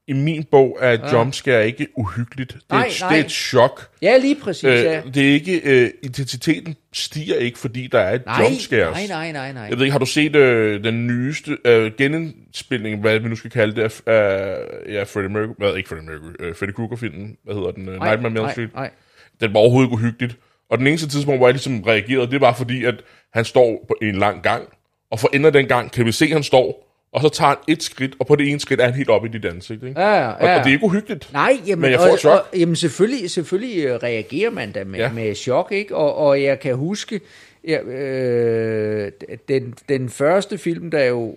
I min bog er jumpscare ikke uhyggeligt. Det er, Nej, et, nej. det er et chok. Ja, lige præcis, Øh, ja. det er ikke, øh, intensiteten stiger ikke, fordi der er et Nej, jumpscares. nej, nej, nej, nej. Jeg ved ikke, har du set øh, den nyeste øh, genindspilning, hvad vi nu skal kalde det, af øh, ja, Freddie Mercury, hvad, ikke Freddie Mercury, øh, Freddy Krueger-filmen, hvad hedder den, øh, Nej, Nightmare on Elm nej, Street. nej. Den var overhovedet ikke uhyggeligt. Og den eneste tidspunkt, hvor jeg ligesom reagerede, det var fordi, at han står på en lang gang, og for enden af den gang kan vi se, at han står, og så tager han et skridt, og på det ene skridt er han helt oppe i dit ansigt. Ikke? Ja, ja, Og, og det er ikke uhyggeligt. Nej, jamen, Men jeg får og, chok. Og, jamen selvfølgelig, selvfølgelig øh, reagerer man da med, Ja. med chok, ikke? Og, og jeg kan huske, ja, øh, den, den første film, der jo,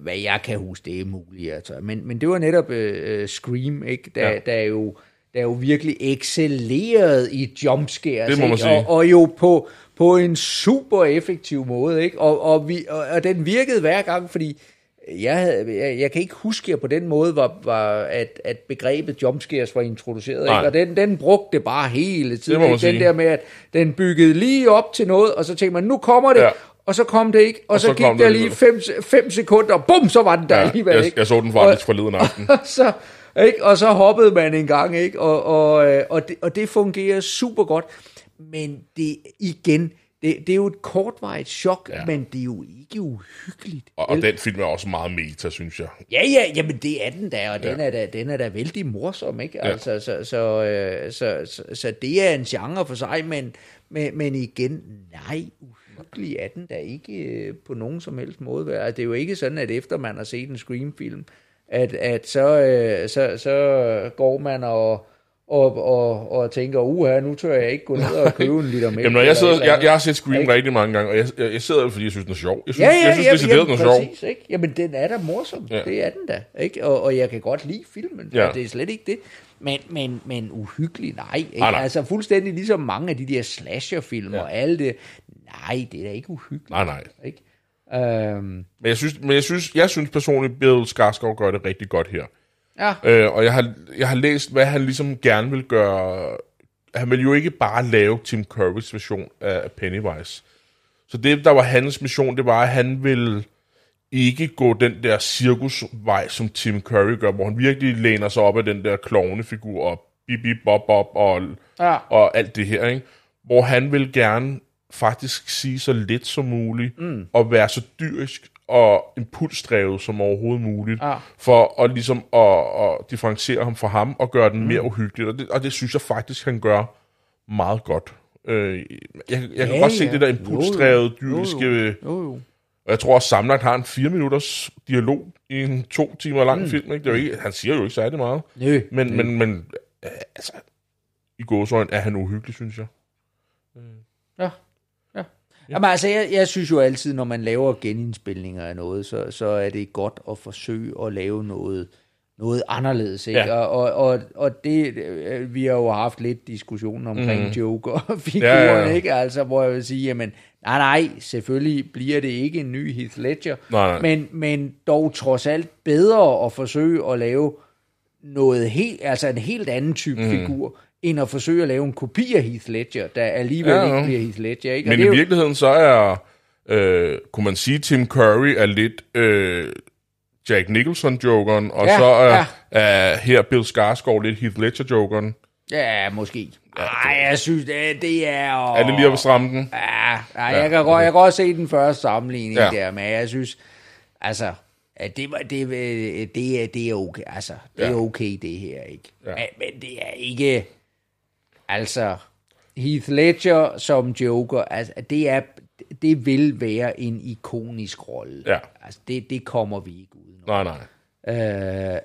hvad jeg kan huske, det er muligt, altså. Men, men det var netop øh, Scream, ikke? Der, Ja. der er jo der er jo virkelig excelleret i jumpscares, Det ikke? Og, og jo på, på en super effektiv måde, ikke? Og, og, vi, og, og den virkede hver gang, fordi jeg, havde, jeg, jeg kan ikke huske, at på den måde var, var at, at begrebet jumpscares var introduceret. Nej. Ikke? Og den, den brugte det bare hele tiden. ikke? Den sige. der med, at den byggede lige op til noget, og så tænkte man, nu kommer det, Ja. og så kom det ikke. Og, og så, så gik det der lige fem, fem sekunder, og bum, så var den der Ja, alligevel. jeg, ikke? jeg så den faktisk forleden [laughs] aften. og så, ikke? og så hoppede man en gang, ikke? Og, og, øh, og, det, og det fungerer super godt. Men det igen, det, det er jo et kortvarigt chok, Ja. men det er jo ikke uhyggeligt. Og, og den film er også meget meta, synes jeg. Ja, ja, jamen det er den da, og den, Ja. er da, den er da vældig morsom, ikke? Ja. Altså, så, så, øh, så, så, så det er en genre for sig, men, men, men igen, nej, uhyggelig er den da ikke øh, på nogen som helst måde. Altså, det er jo ikke sådan, at efter man har set en Scream-film, at, at så, øh, så, så går man og, og, og, og tænker, uha, nu tør jeg ikke gå ned og købe en liter mælk. Jamen, når jeg, sidder, jeg, jeg har set Scream Ikke? rigtig mange gange, og jeg, jeg, jeg sidder, fordi jeg synes, den er sjov. Jeg synes, Ja, ja, jeg synes ja, decideret, den er sjov. præcis, ikke? Jamen, den er da morsom. Ja. Det er den da, ikke? Og, og jeg kan godt lide filmen, Ja. det er slet ikke det. Men, men, men uhyggelig, nej. Ikke? Nej, nej. Altså fuldstændig ligesom mange af de der slasherfilm Ja. og alle det. Nej, det er da ikke uhyggeligt. Nej, nej. Ikke? Øhm, Men jeg synes, men jeg synes, jeg synes personligt, Bill Skarsgård gør det rigtig godt her. Ja, Øh, og jeg har, jeg har læst, hvad han ligesom gerne vil gøre. Han vil jo ikke bare lave Tim Currys version af Pennywise. Så det, der var hans mission, det var, at han vil ikke gå den der cirkusvej, som Tim Curry gør, hvor han virkelig læner sig op af den der klovnefigur og bip, bip, bop, bop og, Ja. og alt det her, ikke? Hvor han vil gerne faktisk sige så lidt som muligt, mm. og være så dyrisk og impulsdrevet som overhovedet muligt, Ja. for at ligesom at, at differentiere ham fra ham og gøre den mm. mere uhyggelig. Og det, og det synes jeg faktisk, han gør meget godt. Øh, jeg, jeg kan Ja, godt se ja. det der Jo, jo. impulsdrevet, Jo, jo. dyriske... jo, jo. Og jeg tror også sammenlagt har en fire minutters dialog i en to timer lang mm. film. Ikke? Det er jo ikke, han siger jo ikke særlig meget. Nø, Men, men, men øh, altså, i gåsøjne er han uhyggelig, synes jeg. Ja. Ja. Jamen altså, jeg, jeg synes jo altid, når man laver genindspilninger af noget, så, så er det godt at forsøge at lave noget, noget anderledes. Ikke? Ja. Og, og, og, det, øh, vi har jo haft lidt diskussion omkring mm. Joker-figuren, Ja, ja, ja. ikke? Altså, hvor jeg vil sige, jamen, nej, nej, selvfølgelig bliver det ikke en ny Heath Ledger, Nej, nej. Men, men dog trods alt bedre at forsøge at lave noget helt, altså en helt anden type mm. figur, end at forsøge at lave en kopi af Heath Ledger, der alligevel Ja, ja, ikke bliver Heath Ledger. Ikke? Og Men det i jo- virkeligheden så er, øh, kunne man sige, Tim Curry er lidt øh, Jack Nicholson-jokeren, og Ja, så er, ja. er her Bill Skarsgård lidt Heath Ledger-jokeren. Ja, måske. Nej, jeg synes, det, det er... Og... Er det lige at stramme den? Ja, ja, jeg, kan godt, jeg kan godt se den første sammenligning Ja. der, men jeg synes, altså, at det, var- det, det, er, det er okay, altså, det Ja. er okay det her, ikke? Ja. Men, men det er ikke, altså, Heath Ledger som Joker, altså, det er, det vil være en ikonisk rolle. Ja. Altså, det, det kommer vi ikke ud Nej, nej. Øh,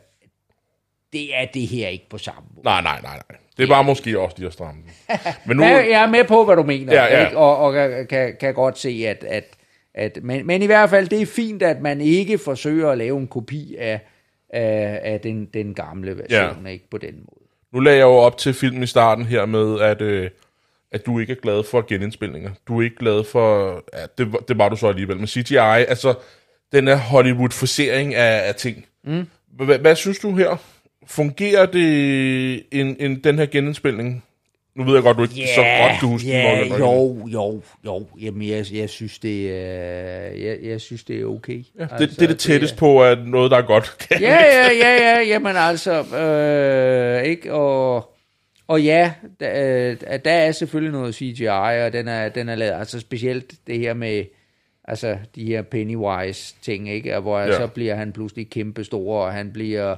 det er det her ikke på samme måde. Nej, nej, nej, nej. Det er bare måske også lige at stramme den. [laughs] Men nu, Ja, jeg er med på, hvad du mener, Ja, ja. Ikke? og, og kan, kan, kan godt se, at... at, at men, men i hvert fald, det er fint, at man ikke forsøger at lave en kopi af, af, af den, den gamle version, ja. ikke på den måde. Nu lagde jeg jo op til filmen i starten her med, at, øh, at du ikke er glad for genindspilninger. Du er ikke glad for... Ja, det, var- det var du så alligevel. Men CGI, altså den er Hollywood-forsering af, af ting. Mm. Hvad, hvad synes du her? Fungerer det en, en, den her genindspilning Nu ved jeg godt, du ikke yeah, så godt kan huske ja, den. jo, jo, jo. Jamen, jeg, jeg synes, det er, jeg, jeg synes, det er okay. Ja, det, altså, det er det tætteste det, på, at noget, der er godt. Kan ja, ja, ja, ja, jamen altså, øh, ikke, og, og ja, der, der er selvfølgelig noget CGI, og den er, den er lavet, altså specielt det her med, altså de her Pennywise ting, ikke, hvor ja. så bliver han pludselig kæmpestor, og han bliver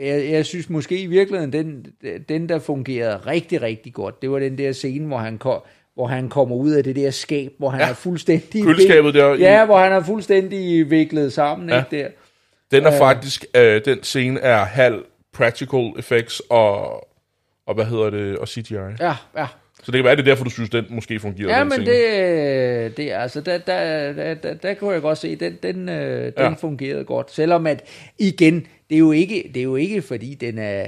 jeg, jeg synes måske i virkeligheden, den, den der fungerede rigtig, rigtig godt, det var den der scene, hvor han kom, hvor han kommer ud af det der skab, hvor han ja. er fuldstændig... Køleskabet der. Ja, hvor han er fuldstændig viklet sammen, ja. ikke der. Den er faktisk, øh, den scene er halv practical effects og, og hvad hedder det, og CGI. Ja, ja. Så det kan være, det er derfor, du synes, den måske fungerer. Ja, men det, det er altså, der, der, der, der, der kunne jeg godt se, den, den, øh, den ja. fungerede godt. Selvom at, igen, det er jo ikke, det er jo ikke fordi den er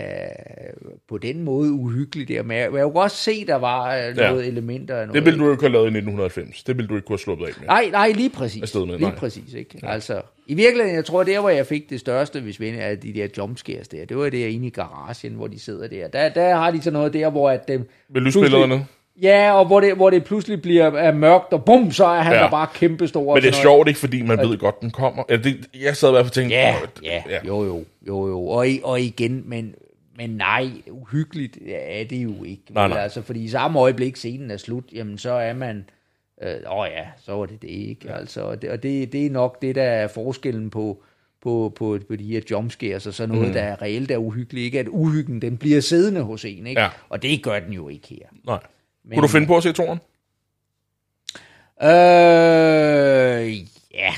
på den måde uhyggelig der, men jeg, jeg kunne godt se, der var øh, noget ja. elementer noget. Det ville du ikke have lavet i 1990. Det ville du ikke kunne have sluppet af med. Nej, nej, lige præcis. Med, lige nej. præcis, ikke? Ja. Altså, i virkeligheden, jeg tror, der hvor jeg fik det største, hvis vi af de der jumpscares der, det var der inde i garagen, hvor de sidder der. Der, der har de så noget der, hvor at dem... Med lysbillederne? Ja, og hvor det, hvor det pludselig bliver er mørkt, og bum, så er han ja. der bare kæmpestor. Men det er sjovt ikke, fordi man ved godt, den kommer. Ja, det, jeg sad i hvert fald og tænkte... Ja, ja, ja, jo, jo, jo, jo. Og, og igen, men, men nej, uhyggeligt er det jo ikke. Nej, nej. Altså, fordi i samme øjeblik scenen er slut, jamen så er man... Øh, åh ja, så var det det ikke. Ja. Altså, og det, og det, det er nok det, der er forskellen på, på, på, på de her jumpscares og sådan noget, mm. der er reelt er uhyggeligt. Ikke at uhyggen, den bliver siddende hos en, ikke? Ja. Og det gør den jo ikke her. Nej. Men, Kunne du finde på at se toren? Øh, ja.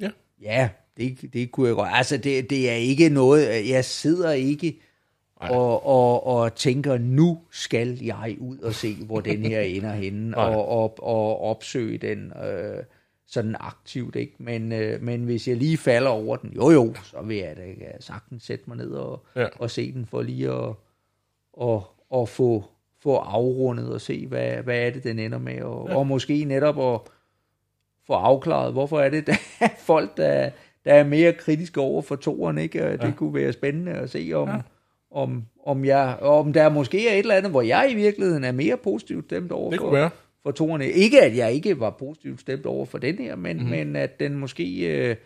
Ja. Ja, det, det kunne jeg godt. Altså, det, det er ikke noget, jeg sidder ikke og, og, og tænker, nu skal jeg ud og se, hvor den her [laughs] ender henne, og, og, og opsøge den øh, sådan aktivt, ikke? Men, øh, men hvis jeg lige falder over den, jo jo, så vil jeg da sagtens sætte mig ned og, ja. og se den, for lige at og, og få få afrundet og se, hvad, hvad er det, den ender med, og, ja. og måske netop at få afklaret, hvorfor er det, [laughs] der er folk, der, der er mere kritiske over for toren, ikke? Og det ja. kunne være spændende at se, om, ja. om, om, jeg, om der måske er et eller andet, hvor jeg i virkeligheden er mere positivt stemt over det for, være. for toren. Ikke at jeg ikke var positivt stemt over for den her, men, mm-hmm. men at den måske øh,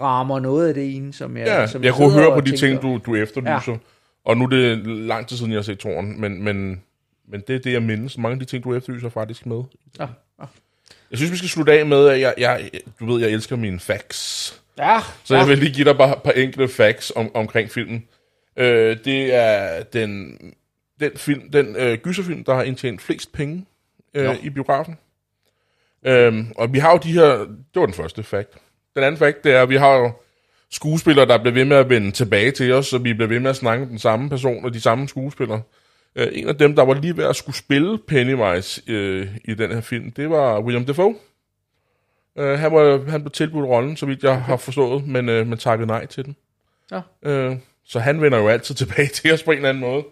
rammer noget af det ene, som jeg Ja, som jeg, jeg kunne høre på de tænker, ting, du, du efterlyser. Ja. Og nu er det lang tid siden, jeg har set toren, men, men men det er det, jeg mindes. Mange af de ting, du efterlyser, faktisk med. Ja, ja. Jeg synes, vi skal slutte af med, at jeg, jeg, du ved, jeg elsker mine facts. Ja, Så ja. jeg vil lige give dig bare et par enkelte facts om, omkring filmen. Øh, det er den, den, film, den øh, gyserfilm, der har indtjent flest penge øh, i biografen. Øh, og vi har jo de her... Det var den første fact. Den anden fact, det er, at vi har jo skuespillere, der bliver ved med at vende tilbage til os, så vi bliver ved med at snakke den samme person og de samme skuespillere. Øh, en af dem, der var lige ved at skulle spille Pennywise øh, i den her film, det var William Dafoe. Øh, han, var, han blev tilbudt rollen, så vidt jeg har forstået, men øh, man takkede nej til den. Ja. Øh, så han vender jo altid tilbage [laughs] til os på en eller anden måde.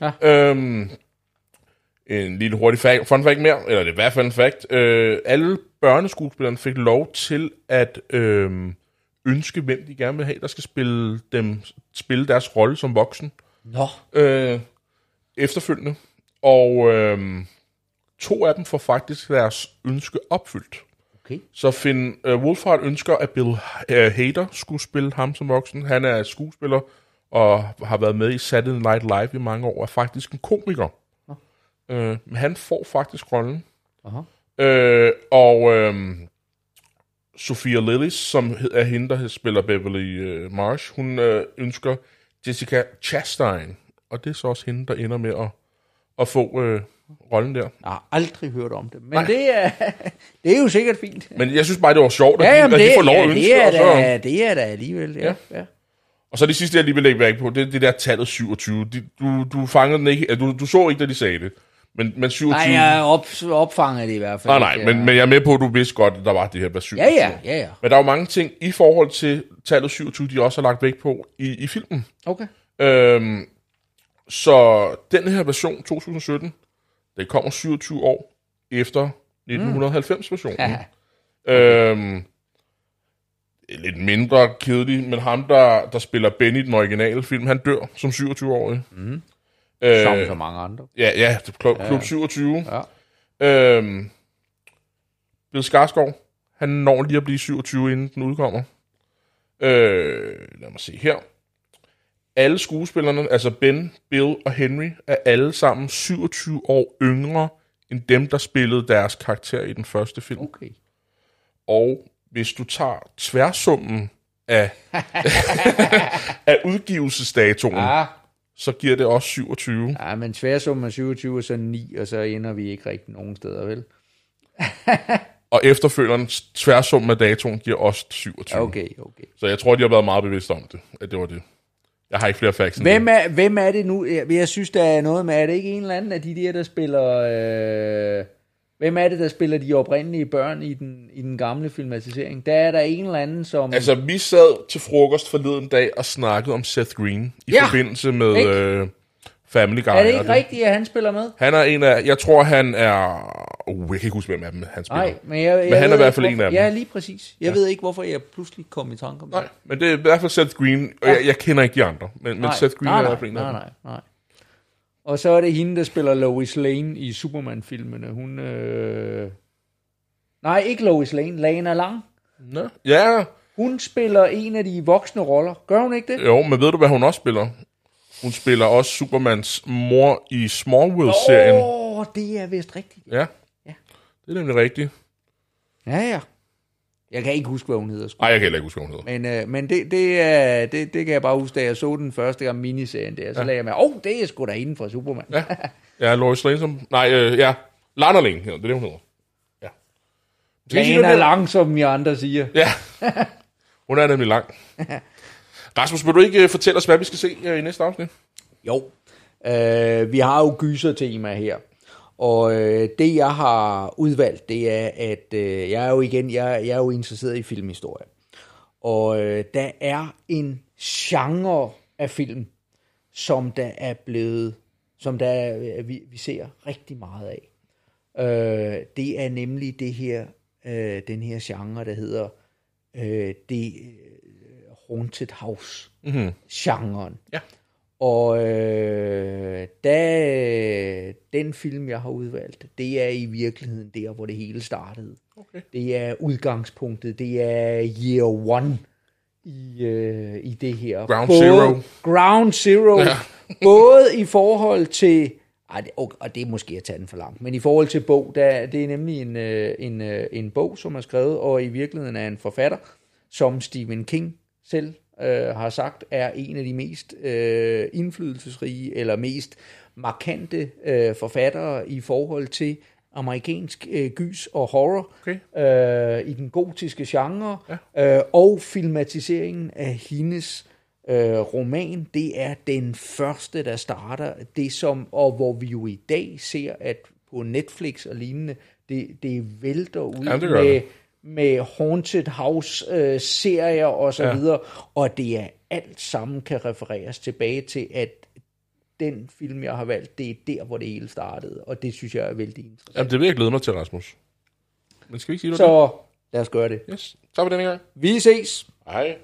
Ja. Øhm, en lille hurtig fact, fun fact mere, eller det er i hvert fald en fact. Øh, alle børneskuespillerne fik lov til at øh, ønske, hvem de gerne vil have, der skal spille, dem, spille deres rolle som voksen. Nå. Øh, efterfølgende. Og øhm, to af dem får faktisk deres ønske opfyldt. Okay. Så Finn øh, Wolfhard ønsker, at Bill øh, Hader skulle spille ham som voksen. Han er skuespiller og har været med i Saturday Night Live i mange år, er faktisk en komiker. Øh, men han får faktisk rollen. Aha. Øh, og øh, Sophia Lillis, som er hende, der spiller Beverly øh, Marsh, hun øh, ønsker Jessica Chastain og det er så også hende, der ender med at, at få øh, rollen der. Jeg har aldrig hørt om det, men det er, [laughs] det er jo sikkert fint. Men jeg synes bare, det var sjovt, at, ja, de, at det, de får lov ja, at ønske. Det er, og så, da, det er da alligevel, ja. ja. ja. Og så det sidste, jeg lige vil lægge væk på, det er det der tallet 27. De, du, du fangede den ikke, du, du så ikke, da de sagde det. Men, men 27... Nej, jeg op, opfanger det i hvert fald. Nej, nej, men, men jeg er med på, at du vidste godt, at der var det her med 27. Ja, ja, ja, ja. Men der er jo mange ting i forhold til tallet 27, de også har lagt væk på i, i filmen. Okay. Øhm, så den her version, 2017, den kommer 27 år efter 1990-versionen. Mm. [laughs] Øhm, lidt mindre kedelig, men ham, der, der spiller Benny i den originale film, han dør som 27-årig. Mm. Øh, Som så mange andre. Ja, ja, klub, klub 27. Ja. Øhm, Bill Skarsgård, han når lige at blive 27, inden den udkommer. Øh, lad mig se her. Alle skuespillerne, altså Ben, Bill og Henry, er alle sammen 27 år yngre end dem, der spillede deres karakter i den første film. Okay. Og hvis du tager tværsummen af, [laughs] af udgivelsesdatoen, Ja, så giver det også 27. ja men tværsummen er 27 og så 9, og så ender vi ikke rigtig nogen steder, vel? [laughs] Og efterfølgeren tværsummen af datoen giver også 27. Okay, okay. Så jeg tror, de har været meget bevidste om det, at det var det. Jeg har ikke flere facts Hvem er, hvem er det nu? Jeg, jeg synes, der er noget med, er det ikke en eller anden af de der, der spiller... Øh, hvem er det, der spiller de oprindelige børn i den, i den gamle filmatisering? Der er der en eller anden, som... Altså, vi sad til frokost forleden dag og snakkede om Seth Green i Ja, forbindelse med ikke? øh, Family Guy. er det ikke rigtigt, at han spiller med? Han er en af, jeg tror han er, uh, jeg kan ikke huske, hvem af dem han spiller. Nej, men jeg, jeg Men han er i hvert fald en hvorfor- af dem. Ja, lige præcis. Jeg ja. ved ikke, hvorfor jeg pludselig kom i tanke om det. Nej, men det er i hvert fald Seth Green, og jeg, jeg kender ikke de andre, men, men Nej, Seth Green nej, er i nej, hvert fald en af nej, dem. nej, nej. Og så er det hende, der spiller Lois Lane i Superman-filmene. Hun... Øh... Nej, ikke Lois Lane. Lana Lang. Nå, ja, Hun spiller en af de voksne roller. Gør hun ikke det? jo, men ved du, hvad hun også spiller? Hun spiller også Supermans mor i Smallville-serien. Åh, oh, det er vist rigtigt. Ja. Ja. Det er nemlig rigtigt. Ja, ja. Jeg kan ikke huske, hvad hun hedder. Nej, jeg kan heller ikke huske, hvad hun hedder. Men, øh, men det, det, er, det, det kan jeg bare huske, da jeg så den første gang miniserien der. Så ja. lagde jeg med, åh, oh, det er sgu da hende fra Superman. Ja, ja Lois Lane som... Nej, øh, ja. Lana Lane hedder det, er det, hun hedder. Ja. Den der- lang, som I andre siger. Ja. Hun er nemlig lang. [laughs] Rasmus, vil du ikke øh, fortælle os, hvad vi skal se øh, i næste afsnit? Jo. Øh, vi har jo gyser-tema her. Og øh, det, jeg har udvalgt, det er, at øh, jeg er jo igen, jeg, jeg er jo interesseret i filmhistorie. Og øh, der er en genre af film, som der er blevet, som der er, vi, vi ser rigtig meget af. Øh, det er nemlig det her, øh, den her genre, der hedder øh, det Haunted House Mm-hmm. genren. Ja. Og øh, da, den film, jeg har udvalgt, det er i virkeligheden der, hvor det hele startede. Okay. Det er udgangspunktet, det er year one i, øh, i det her. Ground zero. Ground zero. Ja. [laughs] både i forhold til, ej, det, og, og det er måske at tage den for langt, men i forhold til bog, der, det er nemlig en, øh, en, øh, en bog, som er skrevet, og i virkeligheden er en forfatter, som Stephen King selv øh, har sagt, er en af de mest øh, indflydelsesrige, eller mest markante øh, forfattere i forhold til amerikansk øh, gys og horror Okay. øh, i den gotiske genre, ja. øh, og filmatiseringen af hendes øh, roman, det er den første, der starter det som, og hvor vi jo i dag ser, at på Netflix og lignende, det, det vælter ud Ja, det med, det. Med Haunted House-serier øh, og så Ja. videre, og det er alt sammen kan refereres tilbage til, at den film, jeg har valgt, det er der, hvor det hele startede, og det synes jeg er vældig interessant. Jamen, det vil jeg glæde mig til, Rasmus. Men skal vi ikke sige det? Så lad os gøre det. Yes. Tak for denne gang. Vi ses! Hej.